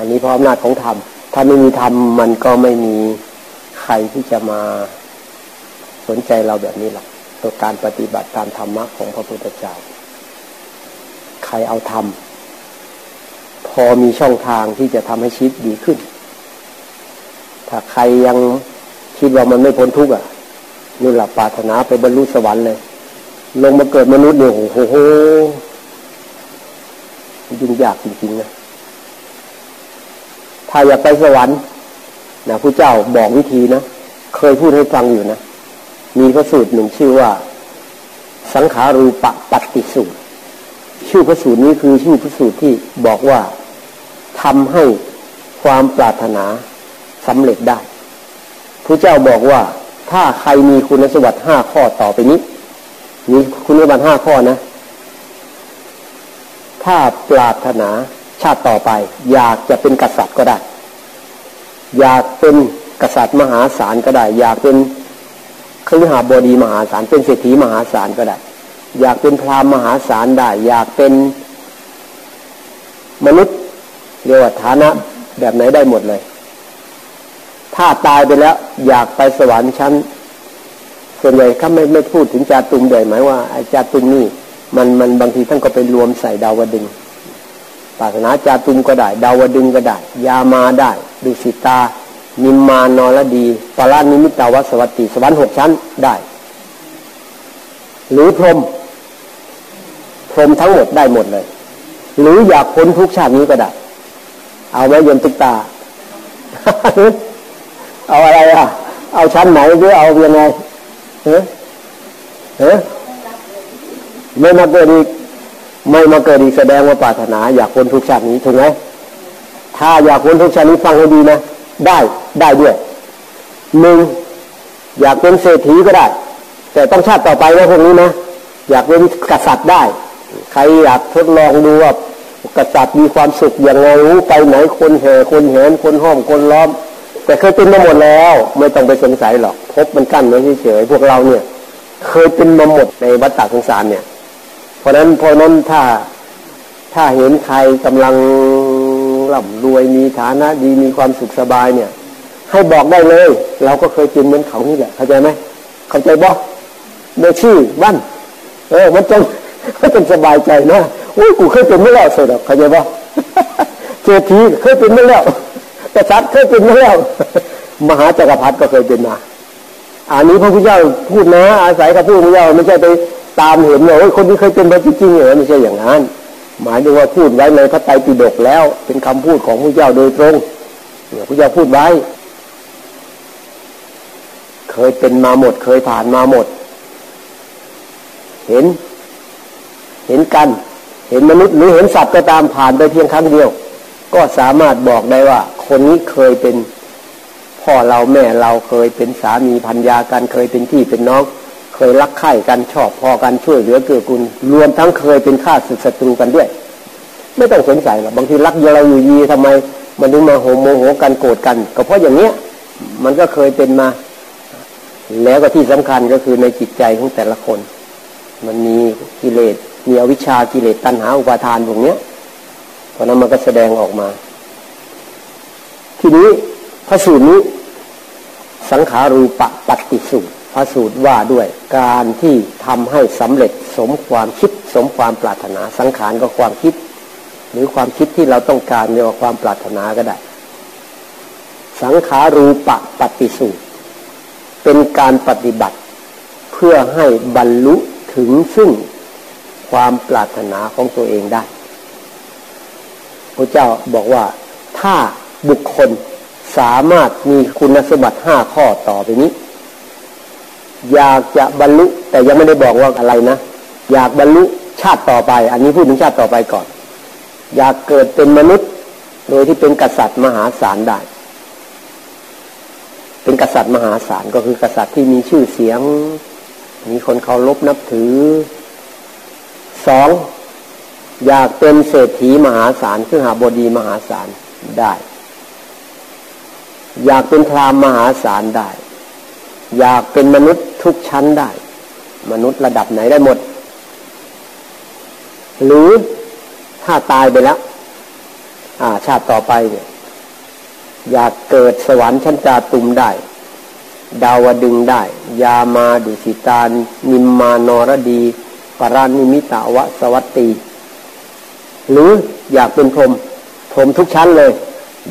อันนี้เพราะอำนาจของธรรม ถ้าไม่มีธรรมมันก็ไม่มีใครที่จะมาสนใจเราแบบนี้หรอกตัวการปฏิบัติตามธรรมะของพระพุทธเจ้า ใครเอาธรรม พอมีช่องทางที่จะทำให้ชีวิตดีขึ้น ถ้าใครยังคิดว่ามันไม่พ้นทุกข์อะนี่หลับปรารถนาไปบรรลุสวรรค์เลย ลงมาเกิดมนุษย์เนี่ยโอ้โหยุ่งยากจริงๆนะ ถ้าอยากไปสวรรค์นะผู้เจ้าบอกวิธีนะ เคยพูดให้ฟังอยู่นะ มีพระสูตรหนึ่งชื่อว่า สังขารูปะปฏิสูตร ชื่อพระสูตรนี้คือชื่อพระสูตรที่บอกว่าทำให้ความปรารถนาสำเร็จได้พระเจ้าบอกว่าถ้าใครมีคุณสมบัติห้าข้อต่อไปนี้มีคุณสมบัติห้าข้อนะ ถ้าปรารถนา ชาติต่อไป อยากจะเป็นกษัตริย์ก็ได้ อยากเป็นกษัตริย์มหาศาลก็ได้ อยากเป็นคฤหาบดีมหาศาลเป็นเศรษฐีมหาศาลก็ได้ อยากเป็นพราหมณ์มหาศาลได้ อยากเป็นมนุษย์เรียกว่าฐานะแบบไหนได้หมดเลย ถ้าตายไปแล้ว อยากไปสวรรค์ชั้น ส่วนใหญ่เขาไม่ไม่พูดถึงจาตุมเดยหมายว่าไอ้จาตุมนี่มันมันบางทีท่านก็ไปรวมใส่ดาวดึง ศาสนาจาตุมก็ได้ ดาวดึงก็ได้ ยามาได้ ดุสิตา นิมมานอรดีปารานิมิตาวัสวัตติสวรรค์หกชั้นได้ หรือพรมพรมทั้งหมดได้หมดเลย หรืออยากพ้นทุกชาตินี้ก็ได้ เอาไว้ยนตุกตา เอาอะไรอะ เอาชั้นไหนหรือเอายังไงเฮ้เฮ้ไม่มาเกิดอีก ไม่มาเกิดอีกแสดงว่าปรารถนา อยากพ้นทุกชาตินี้ถูกไหมถ้าอยากพ้นทุกชาตินี้ฟังให้ดีนะ ได้ได้ด้วยหนึ่งอยากเป็นเศรษฐีก็ได้ แต่ต้องชาติต่อไปนะพวกนี้นะอยากเป็นกษัตริย์ได้ ใครอยากทดลองดูว่ากษัตริย์มีความสุขอย่างไรรู้ไปไหนคนแห่คนเห็นคนห้อมคนล้อม แต่เคยเป็นมาหมดแล้ว ไม่ต้องไปสงสัยหรอกพบมันกั้นไว้เฉยๆพวกเราเนี่ย เคยเป็นมาหมดในวัฏฏะสงสารเนี่ย เพราะนั้นเพราะนั้นถ้าถ้าเห็นใครกำลังร่ำรวยมีฐานะดีมีความสุขสบายเนี่ย ให้บอกได้เลย เราก็เคยเป็นเหมือนเขานี่แหละเข้าใจไหมเข้าใจบ่เมื่อชื่อบ้านเออมันจงมันจงสบายใจนะอุ้ยกูเคยเป็นไม่แล้วสุดหรอกเข้าใจบ่เจทีเคยเป็นไม่แล้วกษัตริย์เคยเป็นไม่แล้วมหาจักรพรรดิก็เคยเป็นมาอันนี้พระพุทธเจ้าพูดนะ อาศัยกับพูดพระพุทธเจ้าไม่ใช่ไป ตามเห็นเลยคนที่เคยเป็นมาจริงๆเหรอไม่ใช่อย่างนั้น หมายถึงว่าพูดไว้ในพระไตรปิฎกแล้ว เป็นคำพูดของพระเจ้าโดยตรงพระเจ้าพูดไว้ เคยเป็นมาหมด เคยผ่านมาหมด เห็น เห็นกัน เห็นมนุษย์หรือเห็นสัตว์ก็ตามผ่านไปเพียงครั้งเดียว ก็สามารถบอกได้ว่า คนนี้เคยเป็นพ่อเราแม่เราเคยเป็นสามีพันยากันเคยเป็นพี่เป็นน้อง เคยรักใคร่กันชอบพอกันช่วยเหลือเกื้อกูลรวมทั้งเคยเป็นข้าศึกศัตรูกันด้วย ไม่ต้องสงสัยหรอกบางทีรักเราอยู่ยีทำไม มันถึงมาโหโมโหกันโกรธกัน ก็เพราะอย่างเนี้ยมันก็เคยเป็นมา แล้วก็ที่สำคัญก็คือในจิตใจของแต่ละคน มันมีกิเลสมีอวิชชากิเลสตัณหาอุปาทานพวกเนี้ยเพราะนั้นมันก็แสดงออกมา ทีนี้พระสูตรนี้สังขารูปะปฏิสูตร พระสูตรว่าด้วยการที่ทำให้สำเร็จสมความคิดสมความปรารถนาสังขารก็ความคิด หรือความคิดที่เราต้องการเรียกว่าความปรารถนาก็ได้ สังขารูปะปฏิสูตรเป็นการปฏิบัติ เพื่อให้บรรลุถึงซึ่งความปรารถนาของตัวเองได้พระเจ้าบอกว่าถ้าบุคคลสามารถมีคุณสมบัติห้าข้อต่อไปนี้ อยากจะบรรลุแต่ยังไม่ได้บอกว่าอะไรนะ อยากบรรลุชาติต่อไป อันนี้พูดถึงชาติต่อไปก่อน อยากเกิดเป็นมนุษย์ โดยที่เป็นกษัตริย์มหาศาลได้ เป็นกษัตริย์มหาศาลก็คือกษัตริย์ที่มีชื่อเสียง มีคนเคารพนับถือสองอยากเป็นเศรษฐีมหาศาลคือหาบดีมหาศาลได้ อยากเป็นพรามมหาศาลได้ อยากเป็นมนุษย์ ทุกชั้นได้ มนุษย์ระดับไหนได้หมด หรือถ้าตายไปแล้วอาชาติต่อไปเนี่ยอยากเกิดสวรรค์ชั้นจาตุมได้ ดาวดึงได้ ยามาดุสิตานนิมมานรดี ปรานิมิตาวสวัตตี หรืออยากเป็นพรหมพรหมทุกชั้นเลย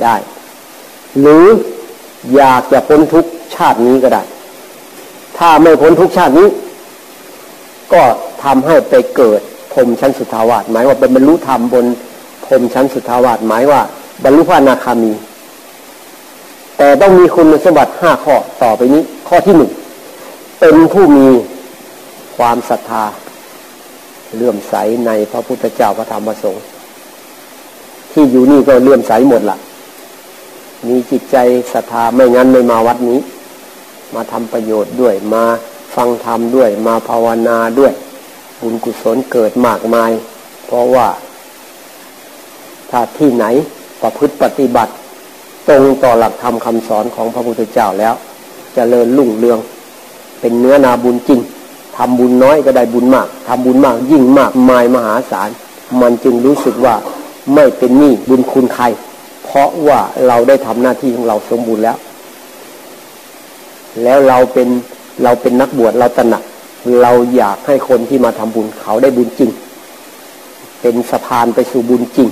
ได้ หรืออยากจะพ้นทุกชาตินี้ก็ได้ ถ้าไม่พ้นทุกชาตินี้ ก็ทำให้ไปเกิดพรมชั้นสุทาวาสหมายว่าเป็นบรรลุธรรมบนพรมชั้นสุทาวาสหมายว่า บรรลุพระนาคามี แต่ต้องมีคุณสมบัติห้าข้อต่อไปนี้ ข้อที่หนึ่งเป็นผู้มีความศรัทธาเลื่อมใสในพระพุทธเจ้าพระธรรมพระสงฆ์ที่อยู่นี่ก็เลื่อมใสหมดละ่ะ มีจิตใจศรัทธาไม่งั้นไม่มาวัดนี้ มาทำประโยชน์ด้วยมาฟังธรรมด้วยมาภาวนาด้วย บุญกุศลเกิดมากมาย เพราะว่า ถ้าที่ไหนประพฤติปฏิบัติ ตรงต่อหลักธรรมคาสอนของพระพุทธเจ้าแล้วจเจริญรุ่งเรือง เป็นเนื้อนาบุญจริงทำบุญน้อยก็ได้บุญมากทำบุญมากยิ่งมากมายมหาศาล มันจึงรู้สึกว่าไม่เป็นหนี้บุญคุณใคร เพราะว่าเราได้ทำหน้าที่ของเราสมบูรณ์แล้ว แล้วเราเป็นเราเป็นนักบวชเราตระหนัก เราอยากให้คนที่มาทำบุญเขาได้บุญจริง เป็นสะพานไปสู่บุญจริง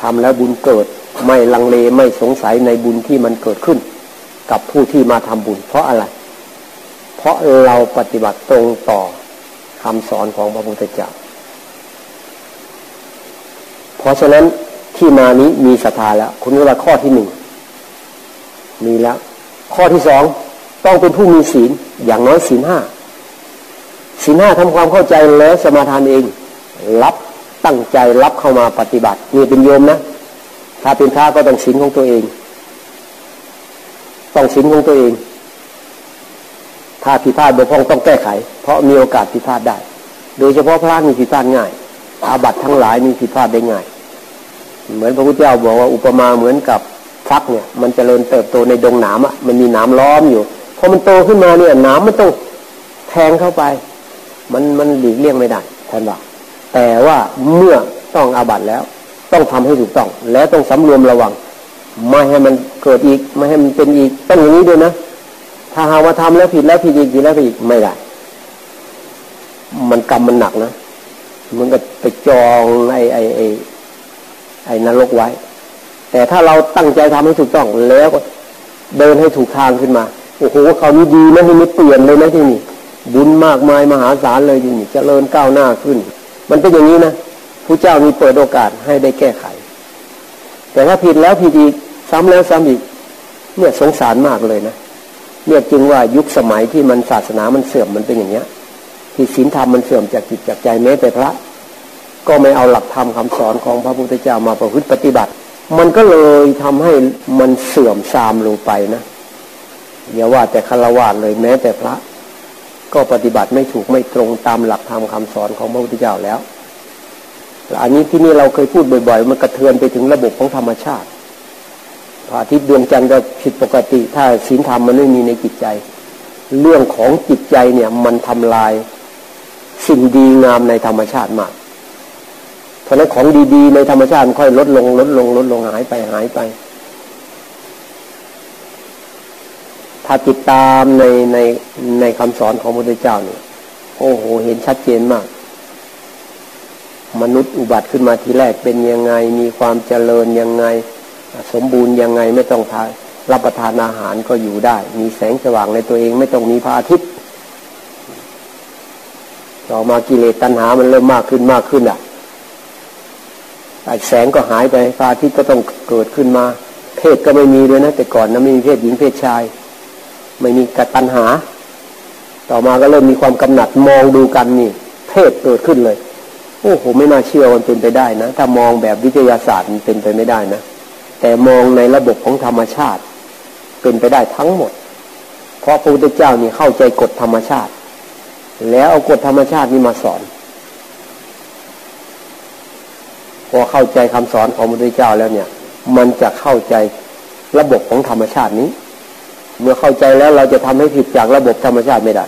ทำแล้วบุญเกิดไม่ลังเลไม่สงสัยในบุญที่มันเกิดขึ้น กับผู้ที่มาทำบุญ เพราะอะไร เพราะเราปฏิบัติตรงต่อคำสอนของพระพุทธเจ้าเพราะฉะนั้นที่มานี้มีศรัทธาแล้ว คุณว่าข้อที่หนึ่งมีแล้ว ข้อที่สองต้องเป็นผู้มีศีลอย่างน้อยศีลห้าศีลห้าทำความเข้าใจแล้วสมาทานเอง รับตั้งใจรับเข้ามาปฏิบัตินี่เป็นโยมนะ ถ้าเป็นพระก็ต้องศีลของตัวเอง ต้องศีลของตัวเอง ถ้าผิดพลาดบกพร่องต้องแก้ไข เพราะมีโอกาสผิดพลาดได้ โดยเฉพาะพระมีผิดพลาดง่าย อาบัตทั้งหลายมีผิดพลาดได้ง่าย เหมือนพระพุทธเจ้าบอกว่าอุปมาเหมือนกับ ฟักเนี่ยมันจเจริญเติบโตในดงหนามอะมันมีหนามล้อมอยู่พอมันโตขึ้นมาเนี่ยหน้ำมันต้องแทงเข้าไป มันมันหลีกเลี่ยงไม่ได้ท่านบอกแต่ว่าเมื่อต้องอาบัตแล้ว ต้องทำให้ถูกต้อง แล้วต้องสำรวมระวัง ไม่ให้มันเกิดอีกไม่ให้มันเป็นอีกต้องอย่างนี้ด้วยนะ ถ้าหาว่าทำแล้วผิดแล้วผิดอีกผิดแล้วผิดอีกไม่ได้ มันกรรมมันหนักนะมันก็ไปจองไอ้ไอ้ไอ้ไอ้นรกไว้ แต่ถ้าเราตั้งใจทำให้ถูกต้องแล้วเดินให้ถูกทางขึ้นมาโอ้โหเขานี้ดีนะที่นี่เปลี่ยนเลยนะที่นี่บุญมากมายมหาศาลเลยที่นี่จเจริญก้าวหน้าขึ้น มันเป็นอย่างนี้นะผู้เจ้ามีเปิดโอกาสให้ได้แก้ไข แต่ถ้าผิดแล้วผิดอีกซ้ำแล้วซ้ำอีกเนี่ยสงสารมากเลยนะเนี่ยจึงว่ายุคสมัยที่มันศาสนามันเสื่อมมันเป็นอย่างเนี้ย ที่ศีลธรรมมันเสื่อมจากจิตจากใจแม้แต่พระ ก็ไม่เอาหลักธรรมคาสอนของพระพุทธเจ้ามาประพฤติปฏิบัติ มันก็เลยทำให้มันเสื่อมทรามลงไปนะอย่าว่าแต่คารวะเลยแม้แต่พระ ก็ปฏิบัติไม่ถูกไม่ตรงตามหลักธรรมคาสอนของพระพุทธเจ้าแล้วอันนี้ที่นี่เราเคยพูดบ่อย ๆ มันกระเทือนไปถึงระบบของธรรมชาติพระอาทิตย์ดวงจันทร์ก็ผิดปกติ ถ้าศีลธรรมมันไม่มีในจิตใจ เรื่องของจิตใจเนี่ยมันทำลายสิ่งดีงามในธรรมชาติมาก ราะนั้นของดีๆ ในธรรมชาติค่อยลดลง ลดลง ลดลงหายไปหายไป ถ้าติดตามในในในคำสอนของพระพุทธเจ้าเนี่ยโอ้โห เห็นชัดเจนมาก มนุษย์อุบัติขึ้นมาทีแรกเป็นยังไง มีความเจริญยังไง สมบูรณ์ยังไงไม่ต้องทานรับประทานอาหารก็อยู่ได้ มีแสงสว่างในตัวเองไม่ต้องมีพระอาทิตย์ ต่อมากิเลสตัณหามันเริ่มมากขึ้นมากขึ้นอะ แสงก็หายไปพระอาทิตย์ก็ต้องเกิดขึ้นมา เพศก็ไม่มีเลยนะ แต่ก่อนนะไม่มีเพศหญิงเพศชาย ไม่มีกตัญหา ต่อมาก็เริ่มมีความกำหนัดมองดูกันนี่ เพศเกิดขึ้นเลย โอ้โหไม่น่าเชื่อมันเป็นไปได้นะ ถ้ามองแบบวิทยาศาสตร์มันเป็นไปไม่ได้นะ แต่มองในระบบของธรรมชาติ เป็นไปได้ทั้งหมด เพราะพระพุทธเจ้านี่เข้าใจกฎธรรมชาติ แล้วเอากฎธรรมชาตินี่มาสอน พอเข้าใจคำสอนของพระพุทธเจ้าแล้วเนี่ย มันจะเข้าใจระบบของธรรมชาตินี้ เมื่อเข้าใจแล้วเราจะทำให้ผิดจากระบบธรรมชาติไม่ได้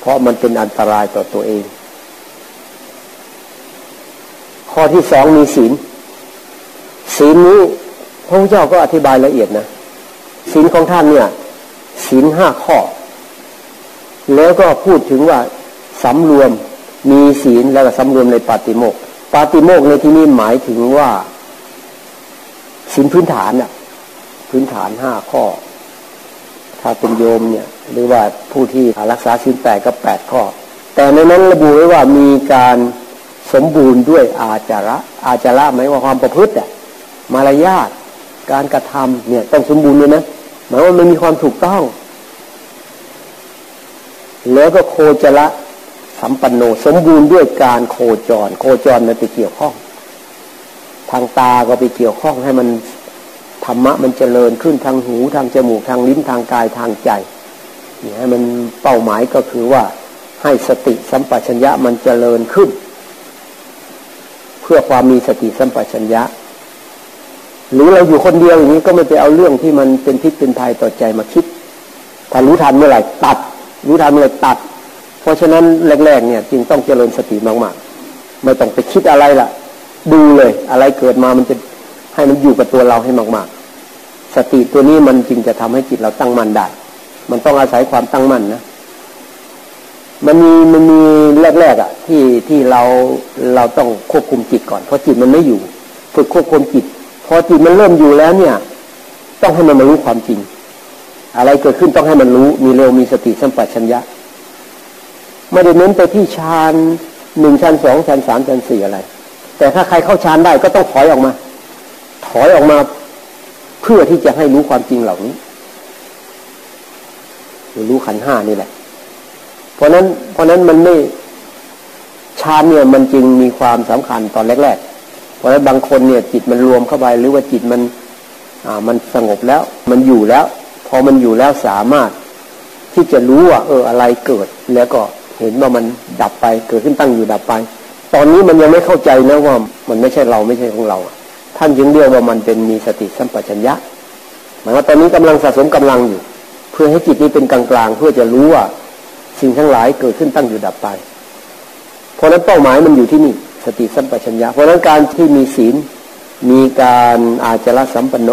เพราะมันเป็นอันตรายต่อตัวเอง ข้อที่สองมีศีลศีลนี้พระพุทธเจ้าก็อธิบายละเอียดนะศีลของท่านเนี่ยศีลห้าข้อ แล้วก็พูดถึงว่าสำรวมมีศีลแล้วก็สำรวมในปาติโมก ปาติโมกในที่นี้หมายถึงว่าศีลพื้นฐานอะพื้นฐานห้าข้อ ถ้าเป็นโยมเนี่ย หรือว่าผู้ที่รักษาศีลแปดก็แปดข้อ แต่ในนั้นระบุไว้ว่ามีการสมบูรณ์ด้วยอาจาระ อาจาระหมายว่าความประพฤติอะมารยาทการกระทำเนี่ยต้องสมบูรณ์เลยนะหมายว่ามันมีความถูกต้อง แล้วก็โคจระ สัมปันโนสมบูรณ์ด้วยการโคจร โคจรมันไปเกี่ยวข้อง ทางตาก็ไปเกี่ยวข้องให้มันธรรมะมันเจริญขึ้นทางหูทางจมูกทางลิ้นทางกายทางใจเนี่ยให้มันเป้าหมายก็คือว่าให้สติสัมปชัญญะมันเจริญขึ้น เพื่อความมีสติสัมปชัญญะ หรือเราอยู่คนเดียวอย่างนี้ก็ไม่ไปเอาเรื่องที่มันเป็นพิษเป็นภัยต่อใจมาคิด ถ้ารู้ทันเมื่อไหร่ตัด รู้ทันเมื่อไหร่ตัด ราะฉะนั้นแรกๆเนี่ยจึงต้องเจริญสติมากๆ ไม่ต้องไปคิดอะไรล่ะ ดูเลยอะไรเกิดมามันจะให้มันอยู่กับตัวเราให้มาก ๆ สติตัวนี้มันจึงจะทำให้จิตเราตั้งมั่นได้ มันต้องอาศัยความตั้งมั่นนะ มันมีมันมีแรกๆอะ ที่ที่เราเราต้องควบคุมจิตก่อน เพราะจิตมันไม่อยู่ ฝึกควบคุมจิต พอจิตมันเริ่มอยู่แล้วเนี่ย ต้องให้มันมารู้ความจริง อะไรเกิดขึ้นต้องให้มันรู้ มีเร็วมีสติสัมปชัญญะ ไม่ได้เน้นไปที่ฌานหนึ่งฌานสองฌานสามฌานสี่อะไร แต่ถ้าใครเข้าฌานได้ก็ต้องถอยออกมา ถอยออกมาเพื่อที่จะให้รู้ความจริงเหล่านี้หรือรู้ขันห้านี่แหละ เพราะนั้นเพราะนั้นมันไม่ฌานเนี่ยมันจึงมีความสำคัญตอนแรกๆ เพราะฉะนั้นบางคนเนี่ยจิตมันรวมเข้าไปหรือว่าจิตมันอ่ามันสงบแล้ว มันอยู่แล้ว พอมันอยู่แล้วสามารถที่จะรู้ว่า เอออะไรเกิดแล้วก็ เห็นว่ามันดับไปเกิดขึ้นตั้งอยู่ดับไป ตอนนี้มันยังไม่เข้าใจนะว่ามันไม่ใช่เราไม่ใช่ของเรา ท่านจึงเรียกว่ามันเป็นมีสติสัมปชัญญะหมายว่าตอนนี้กำลังสะสมกำลังอยู่ เพื่อให้จิตนี้เป็นกลางๆเพื่อจะรู้ว่าสิ่งทั้งหลายเกิดขึ้นตั้งอยู่ดับไป เพราะนั้นเป้าหมายมันอยู่ที่นี่สติสัมปชัญญะเพราะนั้นการที่มีศีลมีการอาจารสัมปันโน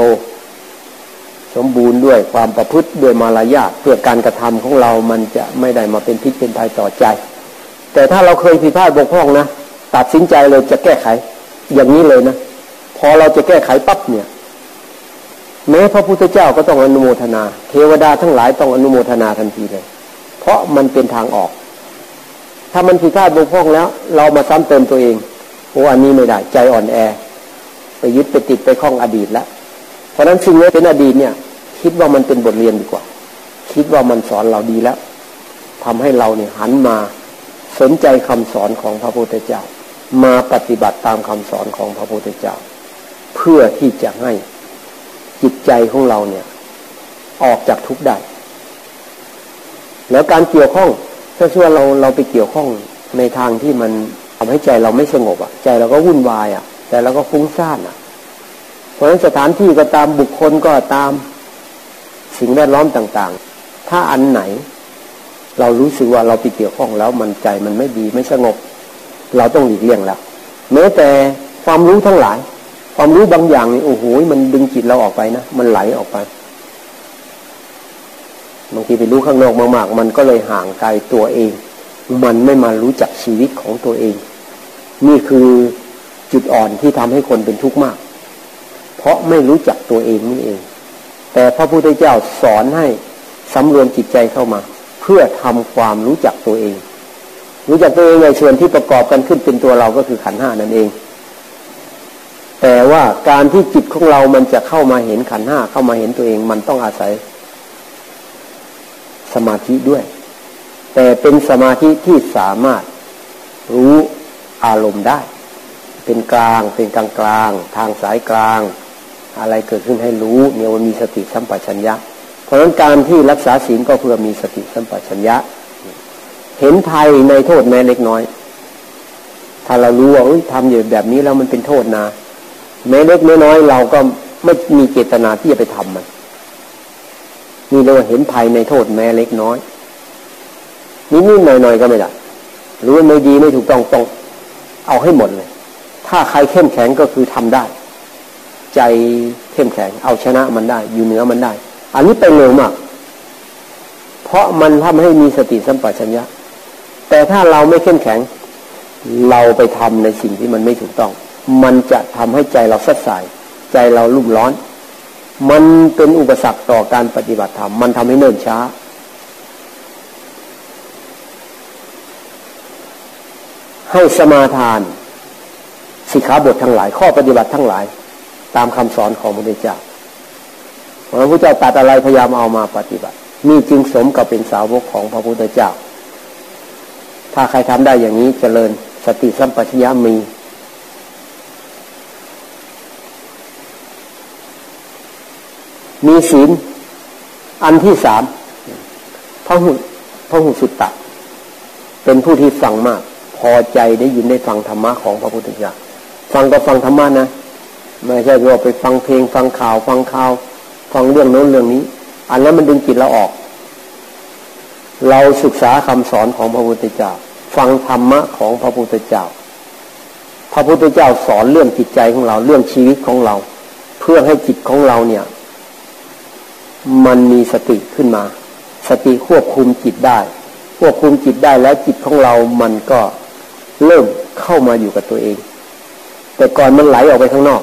สมบูรณ์ด้วยความประพฤติด้วยมารยาทเพื่อการกระทำของเรามันจะไม่ได้มาเป็นพิษเป็นภัยต่อใจ แต่ถ้าเราเคยผิดพลาดบกพร่องนะตัดสินใจเลยจะแก้ไข อย่างนี้เลยนะพอเราจะแก้ไขปั๊บเนี่ยแม้พระพุทธเจ้าก็ต้องอนุโมทนา เทวดาทั้งหลายต้องอนุโมทนาทันทีเลย เพราะมันเป็นทางออก ถ้ามันผิดพลาดบกพร่องแล้ว เรามาซ้ำเติมตัวเองโอ้อันนี้ไม่ได้ใจอ่อนแอ ไปยึดไปติดไปคล้องอดีตแล้วเพราะนั้นสิ่งนี้เป็นอดีตเนี่ย คิดว่ามันเป็นบทเรียนดีกว่า คิดว่ามันสอนเราดีแล้วทำให้เราเนี่ยหันมาสนใจคำสอนของพระพุทธเจ้า มาปฏิบัติตามคำสอนของพระพุทธเจ้า เพื่อที่จะให้จิตใจของเราเนี่ย ออกจากทุกข์ได้แล้วการเกี่ยวข้องถ้าเชื่อเราเราไปเกี่ยวข้องในทางที่มันทำให้ใจเราไม่สงบอะ ใจเราก็วุ่นวายอะใจเราก็ฟุ้งซ่านอะ เพราะฉะนั้นสถานที่ก็ตามบุคคลก็ตาม สิ่งแวดล้อมต่างๆ ถ้าอันไหน เรารู้สึกว่าเราไปเกี่ยวข้องแล้วมันใจมันไม่ดีไม่สงบ เราต้องหลีกเลี่ยงแล้วแม้แต่ความรู้ทั้งหลาย ความรู้บางอย่างนี่โอ้โหมันดึงจิตเราออกไปนะมันไหลออกไปบางทีไปรู้ข้างนอกมากๆมันก็เลยห่างไกลตัวเอง มันไม่มารู้จักชีวิตของตัวเอง นี่คือจุดอ่อนที่ทำให้คนเป็นทุกข์มาก เพราะไม่รู้จักตัวเองนี่เอง แต่พระพุทธเจ้าสอนให้สำรวมจิตใจเข้ามา เพื่อทำความรู้จักตัวเอง รู้จักตัวเองในส่วนที่ประกอบกันขึ้นเป็นตัวเราก็คือขันห้านั่นเอง แต่ว่าการที่จิตของเรามันจะเข้ามาเห็นขันห้าเข้ามาเห็นตัวเอง มันต้องอาศัย สมาธิด้วย แต่เป็นสมาธิที่สามารถรู้อารมณ์ได้ เป็นกลางเป็นกลางกลาง ทางสายกลาง อะไรเกิดขึ้นให้รู้เนี่ยว่ามีสติสัมปชัญญะ เพราะฉะนั้นการที่รักษาศีลก็เพื่อมีสติสัมปชัญญะ เห็นภัยในโทษแม้เล็กน้อย ถ้าเรารู้ว่าทำอยู่แบบนี้แล้วมันเป็นโทษนะแม้เล็กน้อยเราก็ไม่มีเจตนาที่จะไปทำมันนี่เราเห็นภัยในโทษแม้เล็กน้อยนิดๆหน่อยๆก็ไม่ได้รู้ว่าไม่ดีไม่ถูกต้องต้องเอาให้หมดเลย ถ้าใครเข้มแข็งก็คือทำได้ ใจเข้มแข็ง เอาชนะมันได้ อยู่เหนือมันได้ อันนี้ไปเร็วมาก เพราะมันทำให้มีสติสัมปชัญญะ แต่ถ้าเราไม่เข้มแข็ง เราไปทำในสิ่งที่มันไม่ถูกต้อง มันจะทำให้ใจเราสัดสาย ใจเรารุ่มร้อน มันเป็นอุปสรรคต่อการปฏิบัติธรรม มันทำให้เนิ่นช้าให้สมาทาน สิกขาบททั้งหลาย ข้อปฏิบัติทั้งหลาย ตามคำสอนของพระพุทธเจ้าพระพุทธเจ้าตัดอะไรพยายามเอามาปฏิบัตินี่จึงสมกับเป็นสาวกของพระพุทธเจ้า ถ้าใครทำได้อย่างนี้เจริญสติสัมปชัญญะมี มีศีลอันที่สามพระหุพระหุสุตตะ เป็นผู้ที่ฟังมาก พอใจได้ยินได้ฟังธรรมะของพระพุทธเจ้า ฟังก็ฟังธรรมะนะ ไม่ใช่ว่าไปฟังเพลงฟังข่าว ฟังข่าว ฟังเรื่องโน้นเรื่องนี้ อันนั้นมันดึงจิตเราออก เราศึกษาคำสอนของพระพุทธเจ้า ฟังธรรมะของพระพุทธเจ้า พระพุทธเจ้าสอนเรื่องจิตใจของเราเรื่องชีวิตของเรา เพื่อให้จิตของเราเนี่ย มันมีสติขึ้นมา สติควบคุมจิตได้ ควบคุมจิตได้แล้วจิตของเรามันก็เริ่มเข้ามาอยู่กับตัวเอง แต่ก่อนมันไหลออกไปข้างนอก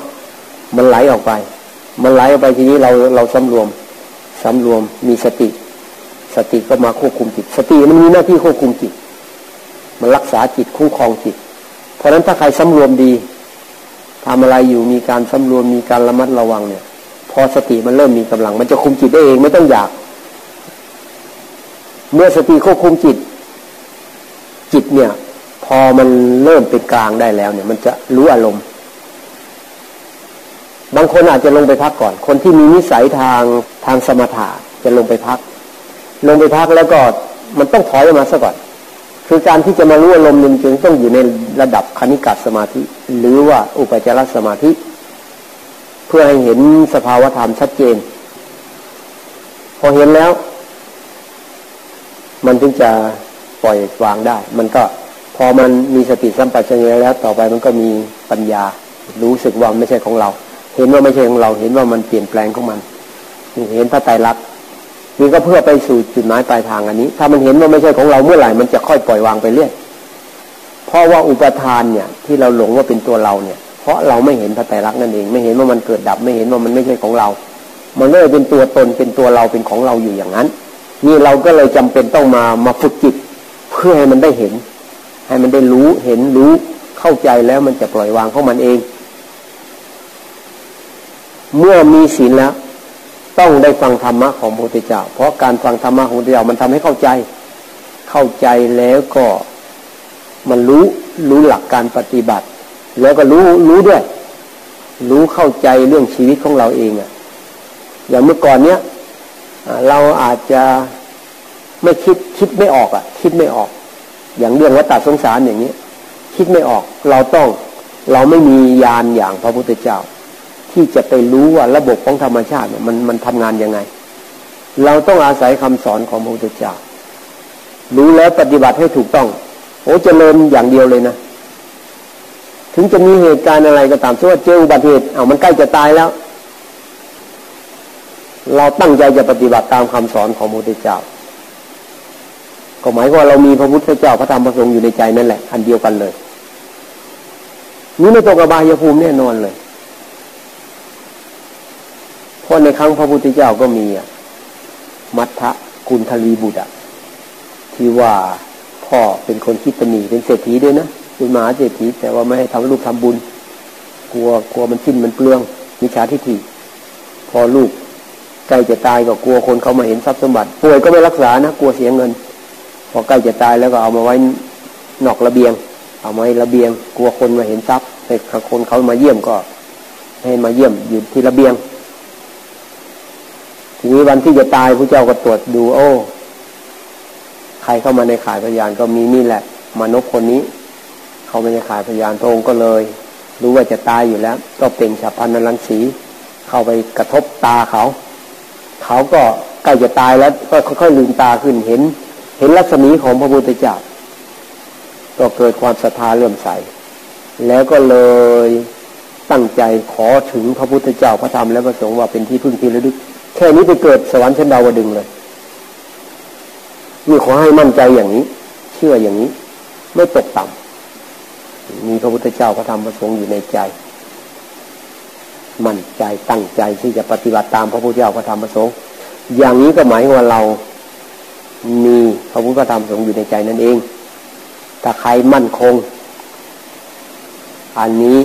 มันไหลออกไป มันไหลออกไปทีนี้เราเราสำรวมสำรวมมีสติ สติก็มาควบคุมจิต สติมันมีหน้าที่ควบคุมจิต มันรักษาจิตคุ้มครองจิต เพราะฉะนั้นถ้าใครสำรวมดีทำอะไรอยู่มีการสำรวมมีการระมัดระวังเนี่ย พอสติมันเริ่มมีกำลัง มันจะคุมจิตได้เองไม่ต้องอยาก เมื่อสติควบคุมจิต จิตเนี่ย พอมันเริ่มเป็นกลางได้แล้วเนี่ย มันจะรู้อารมณ์ บางคนอาจจะลงไปพักก่อน คนที่มีนิสัยทางทางสมถะจะลงไปพัก ลงไปพักแล้วก็มันต้องถอยออกมาซะก่อน คือการที่จะมารู้อารมณ์จริงต้องอยู่ในระดับคณิกัตสมาธิ หรือว่าอุปจารสมาธิ เพื่อให้เห็นสภาวธรรมชัดเจน พอเห็นแล้ว มันถึงจะปล่อยวางได้ มันก็พอมันมีสติสัมปชัญญะแล้ว ต่อไปมันก็มีปัญญา รู้สึกว่าไม่ใช่ของเรา เห็นว่าไม่ใช่ของเราเห็นว่ามันเปลี่ยนแปลงของมันเห็นพระไตรลักษณ์นี่ก็เพื่อไปสู่จุดหมายปลายทางอันนี้ ถ้ามันเห็นว่าไม่ใช่ของเราเมื่อไหร่มันจะค่อยปล่อยวางไปเรื่อยเพราะว่าอุปทานเนี่ย ที่เราหลงว่าเป็นตัวเราเนี่ย เพราะเราไม่เห็นพระไตรลักษณ์นั่นเอง ไม่เห็นว่ามันเกิดดับ ไม่เห็นว่ามันไม่ใช่ของเรา มันเลยเป็นตัวตนเป็นตัวเราเป็นของเราอยู่อย่างนั้น นี่เราก็เลยจำเป็นต้องมามาฝึกจิต เพื่อให้มันได้เห็น ให้มันได้รู้เห็นรู้เข้าใจแล้วมันจะปล่อยวางของมันเอง เมื่อมีศีลแล้ว ต้องได้ฟังธรรมะของพระพุทธเจ้า เพราะการฟังธรรมะของพระพุทธเจ้ามันทำให้เข้าใจ เข้าใจแล้วก็มันรู้รู้หลักการปฏิบัติ แล้วก็รู้รู้ด้วย รู้เข้าใจเรื่องชีวิตของเราเองอะอย่างเมื่อก่อนเนี้ยเราอาจจะไม่คิดคิดไม่ออกอะคิดไม่ออก อย่างเรื่องวัฏสงสารอย่างนี้ คิดไม่ออกเราต้องเราไม่มียานอย่างพระพุทธเจ้า ที่จะไปรู้ว่าระบบของธรรมชาติเนี่ยมันมันทำงานยังไง เราต้องอาศัยคำสอนของพระพุทธเจ้ารู้แล้วปฏิบัติให้ถูกต้อง โอ้เจริญอย่างเดียวเลยนะถึงจะมีเหตุการณ์อะไรก็ตามส่วนเจออุบัติเหตุเอามันใกล้จะตายแล้ว เราตั้งใจจะปฏิบัติตามคำสอนของพระพุทธเจ้าก็หมายว่าเรามีพระพุทธเจ้าพระธรรมพระสงฆ์อยู่ในใจนั่นแหละ อันเดียวกันเลย นี่ไม่ตกอบายภูมิแน่นอนเลย ราะในครั้งพระพุทธเจ้าก็มีอะมัทธะกุลทลีบุตรที่ว่าพ่อเป็นคนคิดตนีเป็นเศรษฐีด้วยนะเป็นมหาเศรษฐีแต่ว่าไม่ให้ทำลูกทำบุญ กลัวกลัวมันสิ้นมันเปลืองมิจฉาทิฏฐิพอลูกใกล้จะตายก็กลัวคนเขามาเห็นทรัพย์สมบัติป่วยก็ไม่รักษานะกลัวเสียเงิน พอใกล้จะตายแล้วก็เอามาไว้นอกระเบียง เอาไว้ระเบียง กลัวคนมาเห็นทรัพย์ให้คนเขามาเยี่ยมก็ ให้มาเยี่ยมอยู่ที่ระเบียง ทีนี้วันที่จะตายพระเจ้าก็ตรวจดู โอ้ ใครเข้ามาในข่ายพยานก็มีนี่แหละมานพคนนี้ เขาไม่ในข่ายพยานพระองค์ก็เลย รู้ว่าจะตายอยู่แล้ว ก็เป่งฉับพันนรังสี เข้าไปกระทบตาเขา เขาก็ใกล้จะตายแล้วก็ค่อยๆลืมตาขึ้นเห็น เห็นลักษณะของพระพุทธเจ้าก็เกิดความศรัทธาเลื่อมใส แล้วก็เลยตั้งใจขอถึงพระพุทธเจ้าพระธรรมและพระสงฆ์ว่าเป็นที่พึ่งที่ระลึก แค่นี้ไปเกิดสวรรค์ชั้นดาวดึงเลยนี่ขอให้มั่นใจอย่างนี้ เชื่ออย่างนี้ ไม่ตกต่ำมีพระพุทธเจ้าพระธรรมพระสงฆ์อยู่ในใจ มั่นใจตั้งใจที่จะปฏิบัติตามพระพุทธเจ้าพระธรรมพระสงฆ์อย่างนี้ก็หมายว่าเรามีพระพุทธธรรมสงฆ์อยู่ในใจนั่นเอง ถ้าใครมั่นคง อันนี้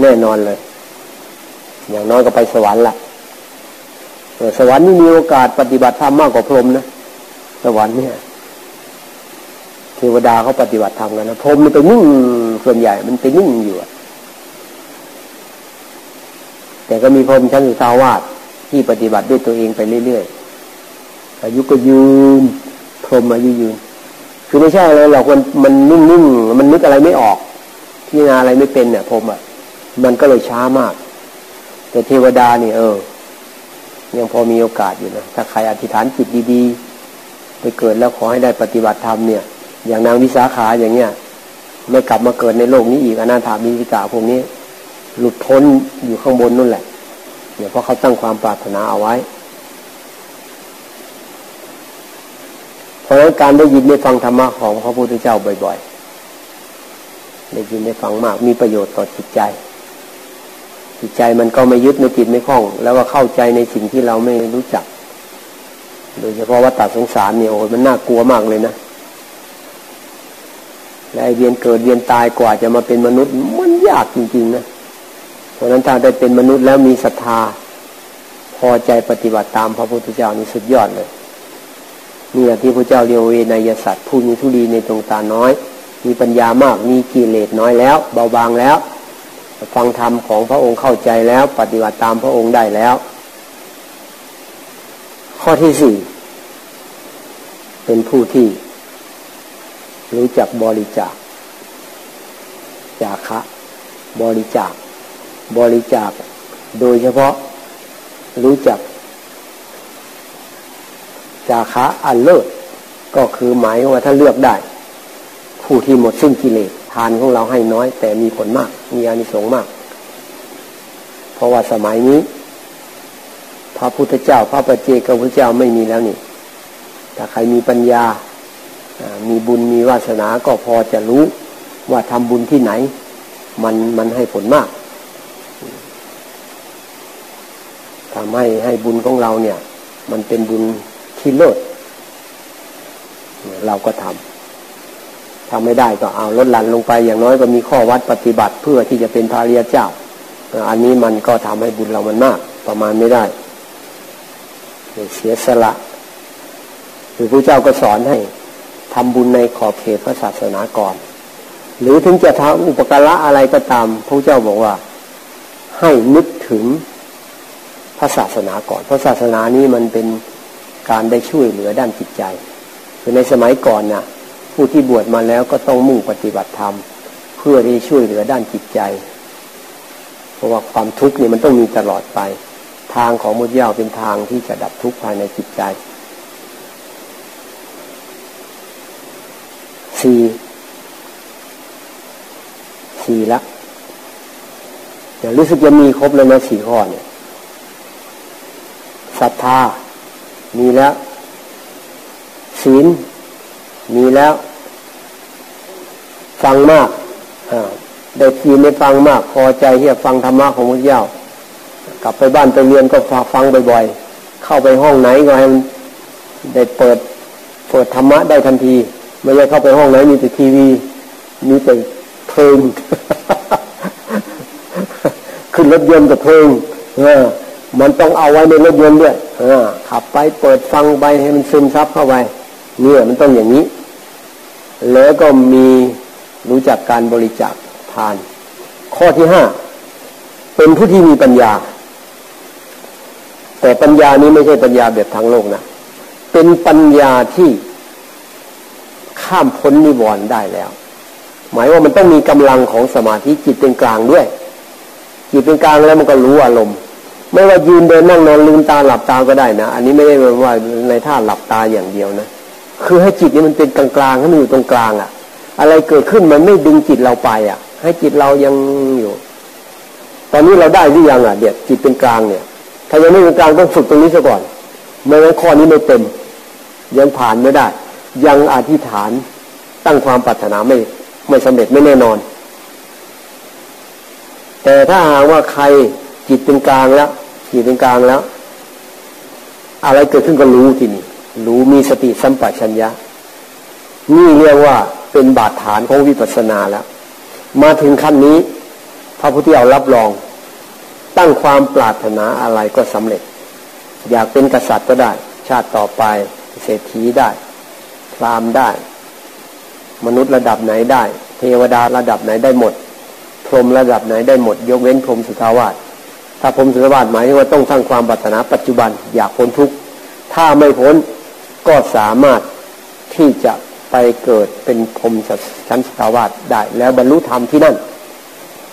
แน่นอนเลย อย่างน้อยก็ไปสวรรค์ละ สวรรค์นี่มีโอกาสปฏิบัติธรรมมากกว่าพรหมนะสวรรค์เนี่ยเทวดาเขาปฏิบัติธรรมกันนะพรหมมันไปนิ่งส่วนใหญ่มันไปนิ่งอยู่แต่ก็มีพรหมชั้นสุทาวาสที่ปฏิบัติด้วยตัวเองไปเรื่อยๆอายุก็ยืนพรหมอายุยืน คือไม่ใช่อะไรหรอกมันมันนิ่งๆมันนึกอะไรไม่ออกพิจารณาอะไรไม่เป็นเนี่ยพรหมอะมันก็เลยช้ามาก แต่เทวดานี่เออ ยังพอมีโอกาสอยู่นะถ้าใครอธิษฐานจิตดีๆ ไปเกิดแล้วขอให้ได้ปฏิบัติธรรมเนี่ย อย่างนางวิสาขาอย่างเงี้ยไม่กลับมาเกิดในโลกนี้อีกอนาถามิสิกาพวกนี้ หลุดพ้นอยู่ข้างบนนั่นแหละเนี่ยเพราะเขาตั้งความปรารถนาเอาไว้ เพราะฉะนั้นการได้ยินได้ฟังธรรมะของพระพุทธเจ้าบ่อย ๆ ได้ยินได้ฟังมากมีประโยชน์ต่อจิตใจ จิตใจมันก็ไม่ยึดไม่ติดไม่คล้อง แล้วก็เข้าใจในสิ่งที่เราไม่รู้จัก โดยเฉพาะว่าตัดสงสารเนี่ยโอ้มันน่ากลัวมากเลยนะและไอเวียนเกิดเวียนตายกว่าจะมาเป็นมนุษย์มันยากจริงๆนะเพราะนั้นถ้าได้เป็นมนุษย์แล้วมีศรัทธา พอใจปฏิบัติตามพระพุทธเจ้านี่สุดยอดเลยนี่แหละที่พระเจ้าเรียกเวนยสัตว์ผู้มีทุลีในตรงตาน้อย มีปัญญามากมีกิเลสน้อยแล้ว เบาบางแล้ว ฟังธรรมของพระองค์เข้าใจแล้ว ปฏิบัติตามพระองค์ได้แล้ว ข้อที่สี่เป็นผู้ที่ รู้จักบริจาคจาคะบริจาค บริจาค โดยเฉพาะรู้จัก จาคะอันเลิศก็คือหมายว่าถ้าเลือกได้ ผู้ที่หมดสิ้นกิเลส ทานของเราให้น้อย แต่มีผลมาก มีอานิสงส์มาก เพราะว่าสมัยนี้ พระพุทธเจ้า พระปเจกับพระเจ้าไม่มีแล้วนี่ถ้าใครมีปัญญา มีบุญมีวาสนาก็พอจะรู้ว่าทำบุญที่ไหน มันมันให้ผลมากทำให้ให้บุญของเราเนี่ย มันเป็นบุญที่เลิศเราก็ทำ ทำไม่ได้ก็เอาลดหลั่นลงไป อย่างน้อยก็มีข้อวัดปฏิบัติเพื่อที่จะเป็นพาเรียเจ้า อันนี้มันก็ทำให้บุญเรามันมาก ประมาณไม่ได้เสียสละหรือพระเจ้าก็สอนให้ทำบุญในขอบเขตพระศาสนาก่อน หรือถึงจะทำอุปการะอะไรก็ตามพระเจ้าบอกว่า ให้นึกถึงพระศาสนาก่อน เพราะศาสนานี้มันเป็นการได้ช่วยเหลือด้านจิตใจ คือในสมัยก่อนนะ่ะ ผู้ที่บวชมาแล้วก็ต้องมุ่งปฏิบัติธรรม เพื่อที่ช่วยเหลือด้านจิตใจ เพราะว่าความทุกข์เนี่ยมันต้องมีตลอดไป ทางของมุทยาวเป็นทางที่จะดับทุกข์ภายในจิตใจสี่สี่ละเดี๋ยวรู้สึกจะมีครบแล้วนะสี่ข้อเนี่ยศรัทธามีแล้วศีลมีแล้ว ฟังมากได้ทีได้ฟังมาก พอใจที่จะฟังธรรมะของพระเจ้ากลับไปบ้านไปเรียนก็ฟังบ่อยๆ เข้าไปห้องไหนก็ให้มันได้เปิดเปิดธรรมะได้ทันที ไม่ใช่เข้าไปห้องไหนมีแต่ทีวี มีแต่เพลงขึ้นรถยนต์กับเพลงเออมันต้องเอาไว้ในรถยนต์ด้วยขับไปเปิดฟังไปให้มันซึมซับเข้าไปเนี่ยมันต้องอย่างนี้ แล้วก็มี รู้จักการบริจาคทาน ข้อที่ห้าเป็นผู้ที่มีปัญญา แต่ปัญญานี้ไม่ใช่ปัญญาแบบทางโลกนะเป็นปัญญาที่ข้ามพ้นนิวรณ์ได้แล้ว หมายว่ามันต้องมีกำลังของสมาธิจิตเป็นกลางด้วย จิตเป็นกลางแล้วมันก็รู้อารมณ์ ไม่ว่ายืนเดินนั่งนอนลืมตาหลับตาก็ได้นะ อันนี้ไม่ได้ว่าในท่าหลับตาอย่างเดียวนะ คือให้จิตนี่มันเป็นกลางๆให้มันอยู่ตรงกลางอะ่ะ อะไรเกิดขึ้นมันไม่ดึงจิตเราไปอะ ให้จิตเรายังอยู่ ตอนนี้เราได้หรือยังอะเดี๋ยวจิตเป็นกลางเนี่ย ถ้ายังไม่เป็นกลางต้องฝึกตรงนี้ซะก่อนไม่งั้นข้อนี้ไม่เต็ม ยังผ่านไม่ได้ ยังอธิษฐานตั้งความปรารถนาไม่ไม่สำเร็จไม่แน่นอน แต่ถ้าหากว่าใครจิตเป็นกลางแล้วจิตเป็นกลางแล้ว อะไรเกิดขึ้นก็รู้ทีนี้รู้มีสติสัมปชัญญะนี่เรียกว่า เป็นบาดฐานของวิปัสสนาแล้ว มาถึงขั้นนี้ พระพุทธเจ้ารับรอง ตั้งความปรารถนาอะไรก็สำเร็จ อยากเป็นกษัตริย์ก็ได้ ชาติต่อไปเศรษฐีได้พรามได้ มนุษย์ระดับไหนได้ เทวดาระดับไหนได้หมด พรหมระดับไหนได้หมด ยกเว้นพรหมสุทาวาสถ้าพรหมสุทาวาสหมายว่าต้องสร้างความปรารถนาปัจจุบันอยากพ้นทุกข์ถ้าไม่พ้นก็สามารถที่จะ ไปเกิดเป็นพรมชั้นสุทาวาสได้ แล้วบรรลุธรรมที่นั่น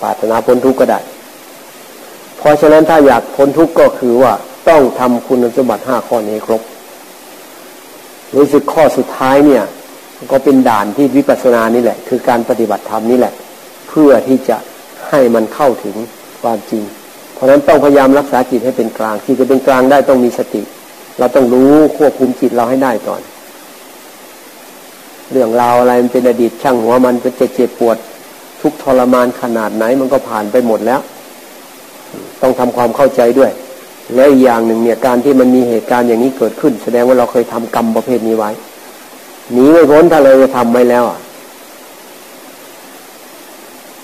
ปรารถนาพ้นทุกข์ก็ได้ เพราะฉะนั้นถ้าอยากพ้นทุกข์ก็คือว่าต้องทำคุณสมบัติห้าข้อนี้ครบรู้สึกข้อสุดท้ายเนี่ย ก็เป็นด่านที่วิปัสสนานี่แหละ คือการปฏิบัติธรรมนี่แหละ เพื่อที่จะให้มันเข้าถึงความจริง เพราะฉะนั้นต้องพยายามรักษาจิตให้เป็นกลางที่จะเป็นกลางได้ต้องมีสติ เราต้องรู้ควบคุมจิตเราให้ได้ก่อน เรื่องราวอะไรมันเป็นอดีตช่างหัวมันเป็นเจ็บเจ็บปวด ทุกทรมานขนาดไหนมันก็ผ่านไปหมดแล้ว ต้องทำความเข้าใจด้วย และอีกอย่างหนึ่งเนี่ยการที่มันมีเหตุการณ์อย่างนี้เกิดขึ้น แสดงว่าเราเคยทำกรรมประเภทนี้ไว้หนีไม่พ้นถ้าเราจะทำไว้แล้วอะ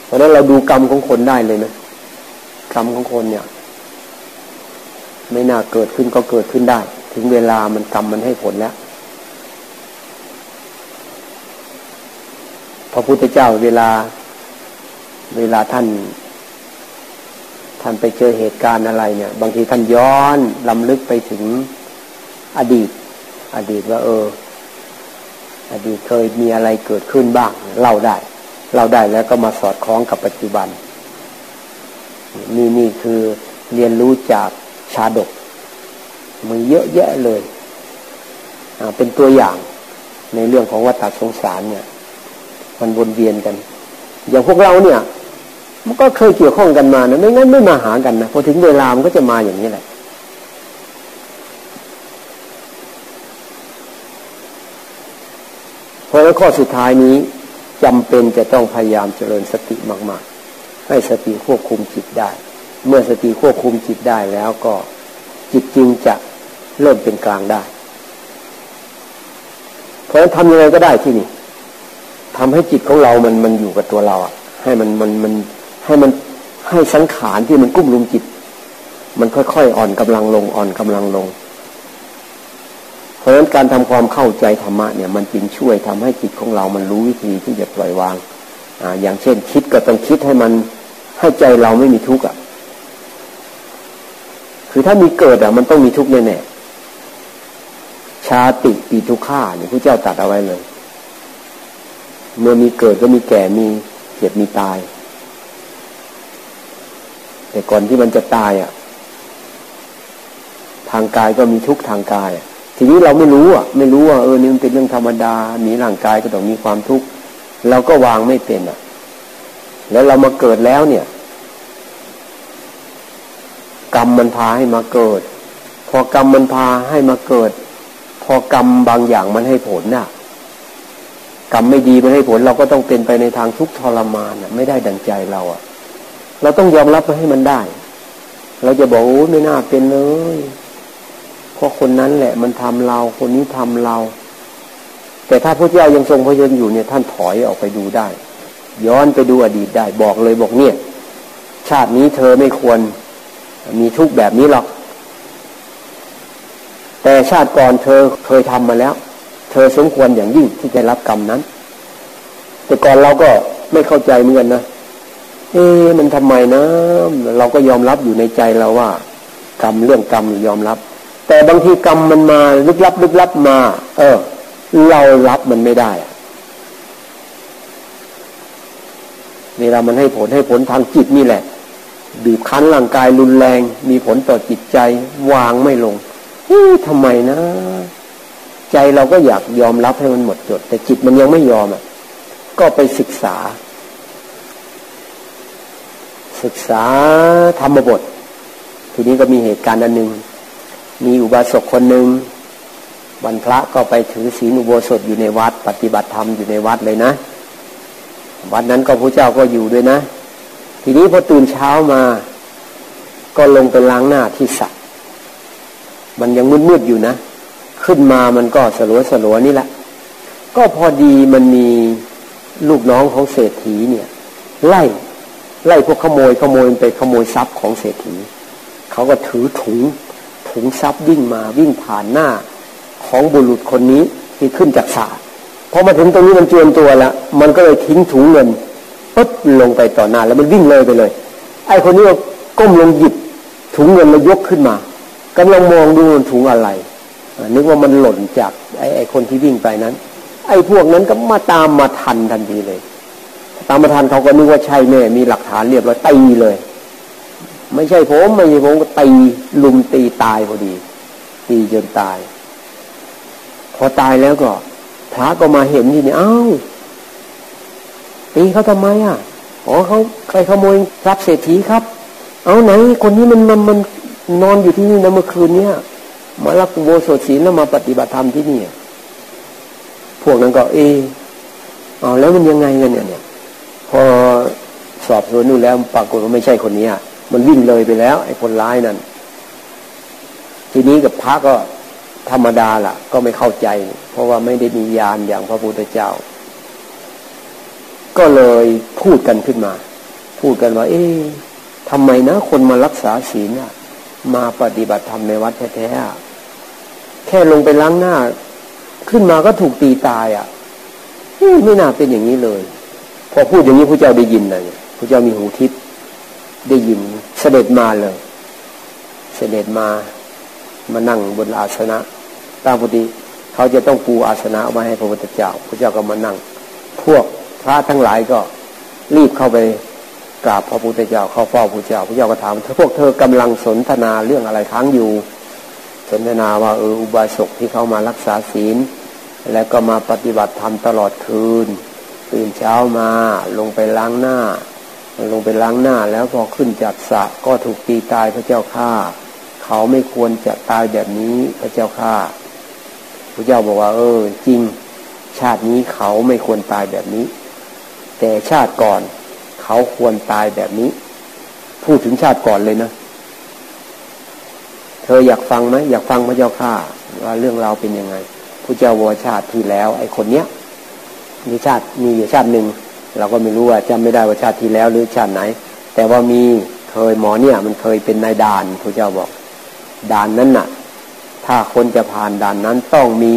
เพราะนั้นเราดูกรรมของคนได้เลยนะกรรมของคนเนี่ย ไม่น่าเกิดขึ้นก็เกิดขึ้นได้ ถึงเวลามันกรรมมันให้ผลแล้ว พระพุทธเจ้าเวลา เวลาท่าน ท่านไปเจอเหตุการณ์อะไรเนี่ย บางทีท่านย้อนลำลึกไปถึงอดีต อดีตว่า เออ อดีตเคยมีอะไรเกิดขึ้นบ้างเล่าได้เล่าได้แล้วก็มาสอดคล้องกับปัจจุบัน นี่นี่คือเรียนรู้จากชาดกมีเยอะแยะเลยเป็นตัวอย่างในเรื่องของวัฏสงสารเนี่ย มันวนเวียนกัน อย่างพวกเราเนี่ย มันก็เคยเกี่ยวข้องกันมานะไม่งั้นไม่มาหากันนะพอถึงเวลามันก็จะมาอย่างนี้แหละเพราะฉะนั้นข้อสุดท้ายนี้จำเป็นจะต้องพยายามเจริญสติมาก ๆ ให้สติควบคุมจิตได้ เมื่อสติควบคุมจิตได้แล้วก็จิตจริงจะเริ่มเป็นกลางได้ เพราะฉะนั้นทำยังไงก็ได้ที่นี่ ทำให้จิตของเรามันมันอยู่กับตัวเราอะ ให้มันมันมันให้มันให้สังขารที่มันกุ้มลุมจิต มันค่อยๆอ่อนกำลังลงอ่อนกำลังลง เพราะฉะนั้นการทำความเข้าใจธรรมะเนี่ย มันจึงช่วยทำให้จิตของเรา มันรู้วิธีที่จะปล่อยวางอ่าอย่างเช่น คิดก็ต้องคิดให้มันให้ใจเราไม่มีทุกข์อะคือถ้ามีเกิดอะ มันต้องมีทุกข์แน่ๆชาติปีทุกข้าเนี่ยพระเจ้าตัดเอาไว้เลย เมื่อมีเกิดก็มีแก่มีเจ็บมีตาย แต่ก่อนที่มันจะตายอะ ทางกายก็มีทุกทางกาย ทีนี้เราไม่รู้อะ ไม่รู้ว่าเออนี่มันเป็นเรื่องธรรมดา มีร่างกายก็ต้องมีความทุกข์เราก็วางไม่เป็นอะ แล้วเรามาเกิดแล้วเนี่ย กรรมมันพาให้มาเกิด พอกรรมมันพาให้มาเกิด พอกรรมบางอย่างมันให้ผลน่ะ กรรมไม่ดีไมันให้ผลเราก็ต้องเป็นไปในทางทุกข์ทรมานอะ ไม่ได้ดังใจเราอะ เราต้องยอมรับให้มันได้ เราจะบอกโอ้ไม่น่าเป็นเลยเพราะคนนั้นแหละ มันทำเรา คนนี้ทำเรา แต่ถ้าพระเจ้ายังทรงพระชนอยู่เนี่ย ท่านถอยออกไปดูได้ ย้อนไปดูอดีตได้ บอกเลยบอกเนี่ย ชาตินี้เธอไม่ควร มีทุกข์แบบนี้หรอกแต่ชาติก่อนเธอเคยทำมาแล้ว เธอสมควรอย่างยิ่งที่จะรับกรรมนั้น แต่ก่อนเราก็ไม่เข้าใจเหมือนกันนะเอ๊มันทำไมนะ เราก็ยอมรับอยู่ในใจเราว่า กรรมเรื่องกรรมยอมรับ แต่บางทีกรรมมันมาลึกลับลึกลับมา เออ เรารับมันไม่ได้เวลามันให้ผลให้ผลทางจิตนี่แหละ บีบคั้นร่างกายรุนแรง มีผลต่อจิตใจ วางไม่ลงเฮ้ยทำไมนะ ใจเราก็อยากยอมรับให้มันหมดจด แต่จิตมันยังไม่ยอมอะ ก็ไปศึกษา ศึกษาธรรมบท ทีนี้ก็มีเหตุการณ์อันหนึ่งมีอุบาสกคนหนึ่งวันพระก็ไปถือศีลอุโบสถอยู่ในวัด ปฏิบัติธรรมอยู่ในวัดเลยนะ วัดนั้นก็พระเจ้าก็อยู่ด้วยนะ ทีนี้พอตื่นเช้ามา ก็ลงไปล้างหน้าที่สระมันยังมืดๆอยู่นะ ขึ้นมามันก็สลัวสลัวนี่แหละ ก็พอดีมันมีลูกน้องของเศรษฐีเนี่ย ไล่ไล่พวกขโมยขโมยไปขโมยทรัพย์ของเศรษฐีเขาก็ถือถุงถุงทรัพย์วิ่งมาวิ่งผ่านหน้าของบุรุษคนนี้ที่ขึ้นจากสาพอมาถึงตรงนี้มันเจียมตัวล้วมันก็เลยทิ้งถุงเงินปุ๊บลงไปต่อหน้าแล้วมันวิ่งเลยไปเลย ไอ้คนนี้ก็ก้มลงหยิบถุงเงินแล้วยกขึ้นมากำลังมองดูถุงอะไร นึกว่ามันหล่นจากไอ้ไอ้คนที่วิ่งไปนั้น ไอ้พวกนั้นก็มาตามมาทันทันทีเลย ตามมาทันเขาก็นึกว่าใช่แน่มีหลักฐานเรียบร้อยตีเลย ไม่ใช่ผมไม่ใช่ผมก็ตีลุมตีตายพอดี ตีจนตาย พอตายแล้วก็พระก็มาเห็นทีนี่อ้าวตีเขาทำไมอะอ๋อเขาใครขโมยทรัพย์เศรษฐีครับ เอาไหน คนนี้มันมันมันนอนอยู่ที่นี่นะเมื่อคืนเนี้ย มารับโบสถศีลแล้วมาปฏิบัติธรรมที่นี่พวกนั้นก็เออเอาแล้วมันยังไงกันเนี่ยเนี่ย พอสอบสวนดูแล้วปรากฏว่าไม่ใช่คนนี้มันวิ่งเลยไปแล้ว ไอ้คนร้ายนั่นทีนี้กับพระก็ธรรมดาล่ะ ก็ไม่เข้าใจ เพราะว่าไม่ได้มีญาณอย่างพระพุทธเจ้า ก็เลยพูดกันขึ้นมา พูดกันว่า เอ๊ะทำไมนะ คนมารักษาศีลอะ มาปฏิบัติธรรมในวัดแท้ๆแค่ลงไปล้างหน้า ขึ้นมาก็ถูกตีตายอะไม่น่าเป็นอย่างนี้เลย พอพูดอย่างนี้พระเจ้าได้ยินเลยพระเจ้ามีหูทิพย์ได้ยินเสด็จมาเลย เสด็จมามานั่งบนอาสนะตามปกติเขาจะต้องปูอาสนะไว้ให้พระพุทธเจ้า พระเจ้าก็มานั่ง พวกพระทั้งหลายก็รีบเข้าไป กราบพระพุทธเจ้าเข้าเฝ้าพระเจ้าพระเจ้าก็ถามพวกเธอกำลังสนทนาเรื่องอะไรค้างอยู่ สนทนาว่าเอออุบาสกที่เขามารักษาศีล แล้วก็มาปฏิบัติธรรมตลอดคืน ตื่นเช้ามาลงไปล้างหน้า ลงไปล้างหน้าแล้วพอขึ้นจากสระก็ถูกตีตายพระเจ้าข้าเขาไม่ควรจะตายแบบนี้พระเจ้าข้าพระเจ้าบอกว่า เออ จริง ชาตินี้เขาไม่ควรตายแบบนี้ แต่ชาติก่อน เขาควรตายแบบนี้ พูดถึงชาติก่อนเลยนะ เธออยากฟังไหมอยากฟังพระเจ้าข้าว่าเรื่องราวเป็นยังไงพระเจ้าวชาติที่แล้ว ไอ้คนเนี้ยมีชาติมีอยู่ชาติหนึ่งเราก็ไม่รู้ว่าจำไม่ได้ว่าชาติที่แล้วหรือชาติไหน แต่ว่ามีเคยหมอเนี่ย มันเคยเป็นนายด่านพระเจ้าบอกด่านนั้นน่ะ ถ้าคนจะผ่านด่านนั้นต้องมี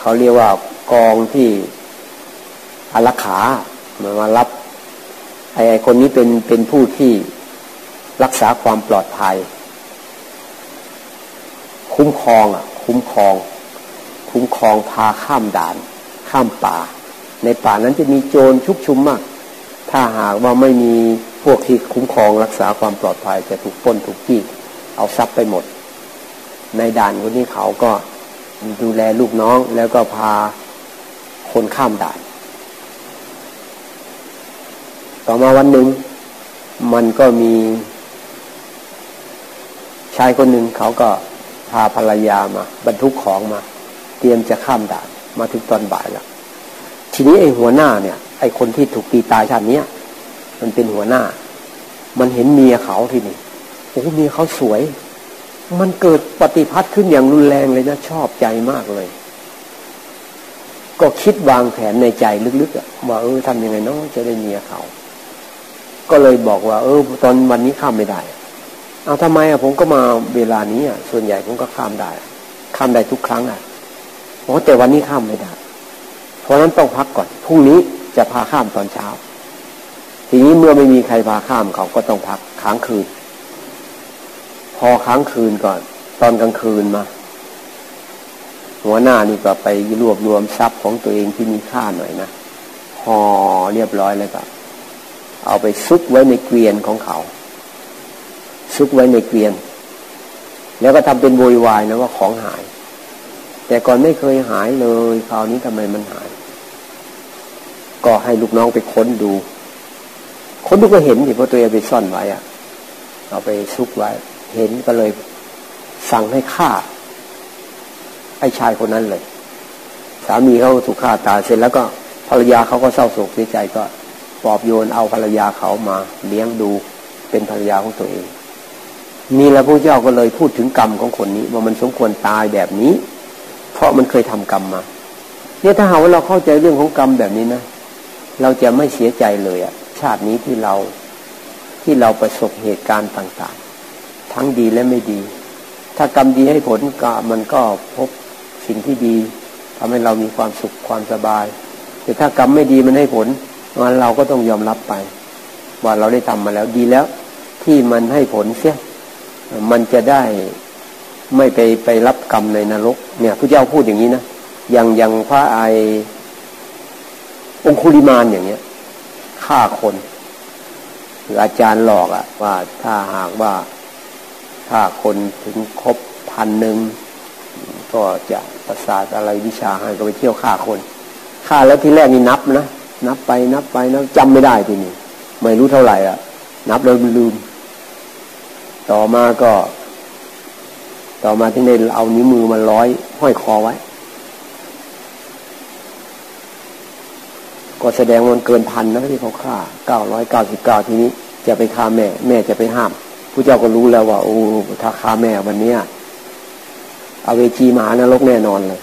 เขาเรียกว่ากองที่อารักขามารับ ไอ้คนนี้เป็นเป็นผู้ที่รักษาความปลอดภัย คุ้มครองอะ คุ้มครอง คุ้มครองพาข้ามด่าน ข้ามป่า ในป่านั้นจะมีโจรชุกชุมมาก ถ้าหากว่าไม่มีพวกที่คุ้มครองรักษาความปลอดภัยจะถูกป้นถูกจี้เอาทรัพย์ไปหมด ในด่านคนนี้เขาก็ดูแลลูกน้องแล้วก็พาคนข้ามด่าน ต่อมาวันหนึ่งมันก็มี ชายคนหนึ่งเขาก็พาภรรยามา บรรทุกของมา เตรียมจะข้ามด่านมาถึงตอนบ่ายแล้วทีนี้ไอ้หัวหน้าเนี่ย ไอ้คนที่ถูกตีตายชาตินี้มันเป็นหัวหน้า มันเห็นเมียเขาทีนี่โอ้เมียเขาสวย มันเกิดปฏิพัทธ์ขึ้นอย่างรุนแรงเลยนะชอบใจมากเลย ก็คิดวางแผนในใจลึกๆว่าเออทำยังไงเนาะจะได้เมียเขา ก็เลยบอกว่า เออ ตอนวันนี้ข้ามไม่ได้ เอาทำไมอะผมก็มาเวลานี้อะส่วนใหญ่ผมก็ข้ามได้ ข้ามได้ทุกครั้งอะโอ้แต่วันนี้ข้ามไม่ได้ เพราะนั้นต้องพักก่อนพรุ่งนี้จะพาข้ามตอนเช้า ทีนี้เมื่อไม่มีใครพาข้ามเขาก็ต้องพักค้างคืน พอค้างคืนก่อน ตอนกลางคืนมาหัวหน้านี่ก็ไปรวบรวมทรัพย์ของตัวเองที่มีค่าหน่อยนะห่อเรียบร้อยแล้วก็ เอาไปซุกไว้ในเกวียนของเขา ซุกไว้ในเกวียน แล้วก็ทำเป็นโวยวายนะว่าของหาย แต่ก่อนไม่เคยหายเลยคราวนี้ทำไมมันหาย ก็ให้ลูกน้องไปค้นดูพคนทุกก็เห็นสิเพราะตัวเองไปซ่อนไว้อะเอาไปซุกไว้ เห็นก็เลยสั่งให้ฆ่าไอ้ชายคนนั้นเลย สามีเขาถูกฆ่าตายเสร็จแล้วก็ภรรยาเขาก็เศร้าโศกเสียใจก็ ปอบโยนเอาภรรยาเขามาเลี้ยงดูเป็นภรรยาของตัวเอง นี่แหละพระเจ้าก็เลยพูดถึงกรรมของคนนี้ ว่ามันสมควรตายแบบนี้ เพราะมันเคยทำกรรมมา เนี่ยถ้าหาว่าเราเข้าใจเรื่องของกรรมแบบนี้นะเราจะไม่เสียใจเลยอะชาตินี้ที่เราที่เราประสบเหตุการณ์ต่างๆ ทั้งดีและไม่ดี ถ้ากรรมดีให้ผลก็มันก็พบสิ่งที่ดีทำให้เรามีความสุขความสบาย แต่ถ้ากรรมไม่ดีมันให้ผล งั้นเราก็ต้องยอมรับไป ว่าเราได้ทำมาแล้วดีแล้ว ที่มันให้ผลเสียมันจะได้ไม่ไปไปรับกรรมในนรก เนี่ยพระเจ้าพูดอย่างนี้นะอย่างอย่างพระไอองคุลิมานอย่างเนี้ยฆ่าคนหรืออาจารย์หลอกอะว่าถ้าหากว่าถ้าคนถึงครบพันหนึ่งก็จะประสาทอะไรวิชาให้ก็ไปเที่ยวฆ่าคนฆ่าแล้วที่แรกนี่นับนะ นับไปนับไปนับจำไม่ได้ทีนี้ไม่รู้เท่าไหร่อะ นับแล้วลืม ต่อมาก็ ต่อมาที่ได้เอานิ้วมือมาร้อย ห้อยคอไว้ ก็แสดงมันเกินพันนะที่เขาฆ่าเก้าร้อยเก้าสิบเก้าทีนี้ จะไปฆ่าแม่ แม่จะไปห้ามผู้เจ้าก็รู้แล้วว่า โอ้ถ้าฆ่าแม่วันนี้เอาเวจีมหานรกแน่นอนเลย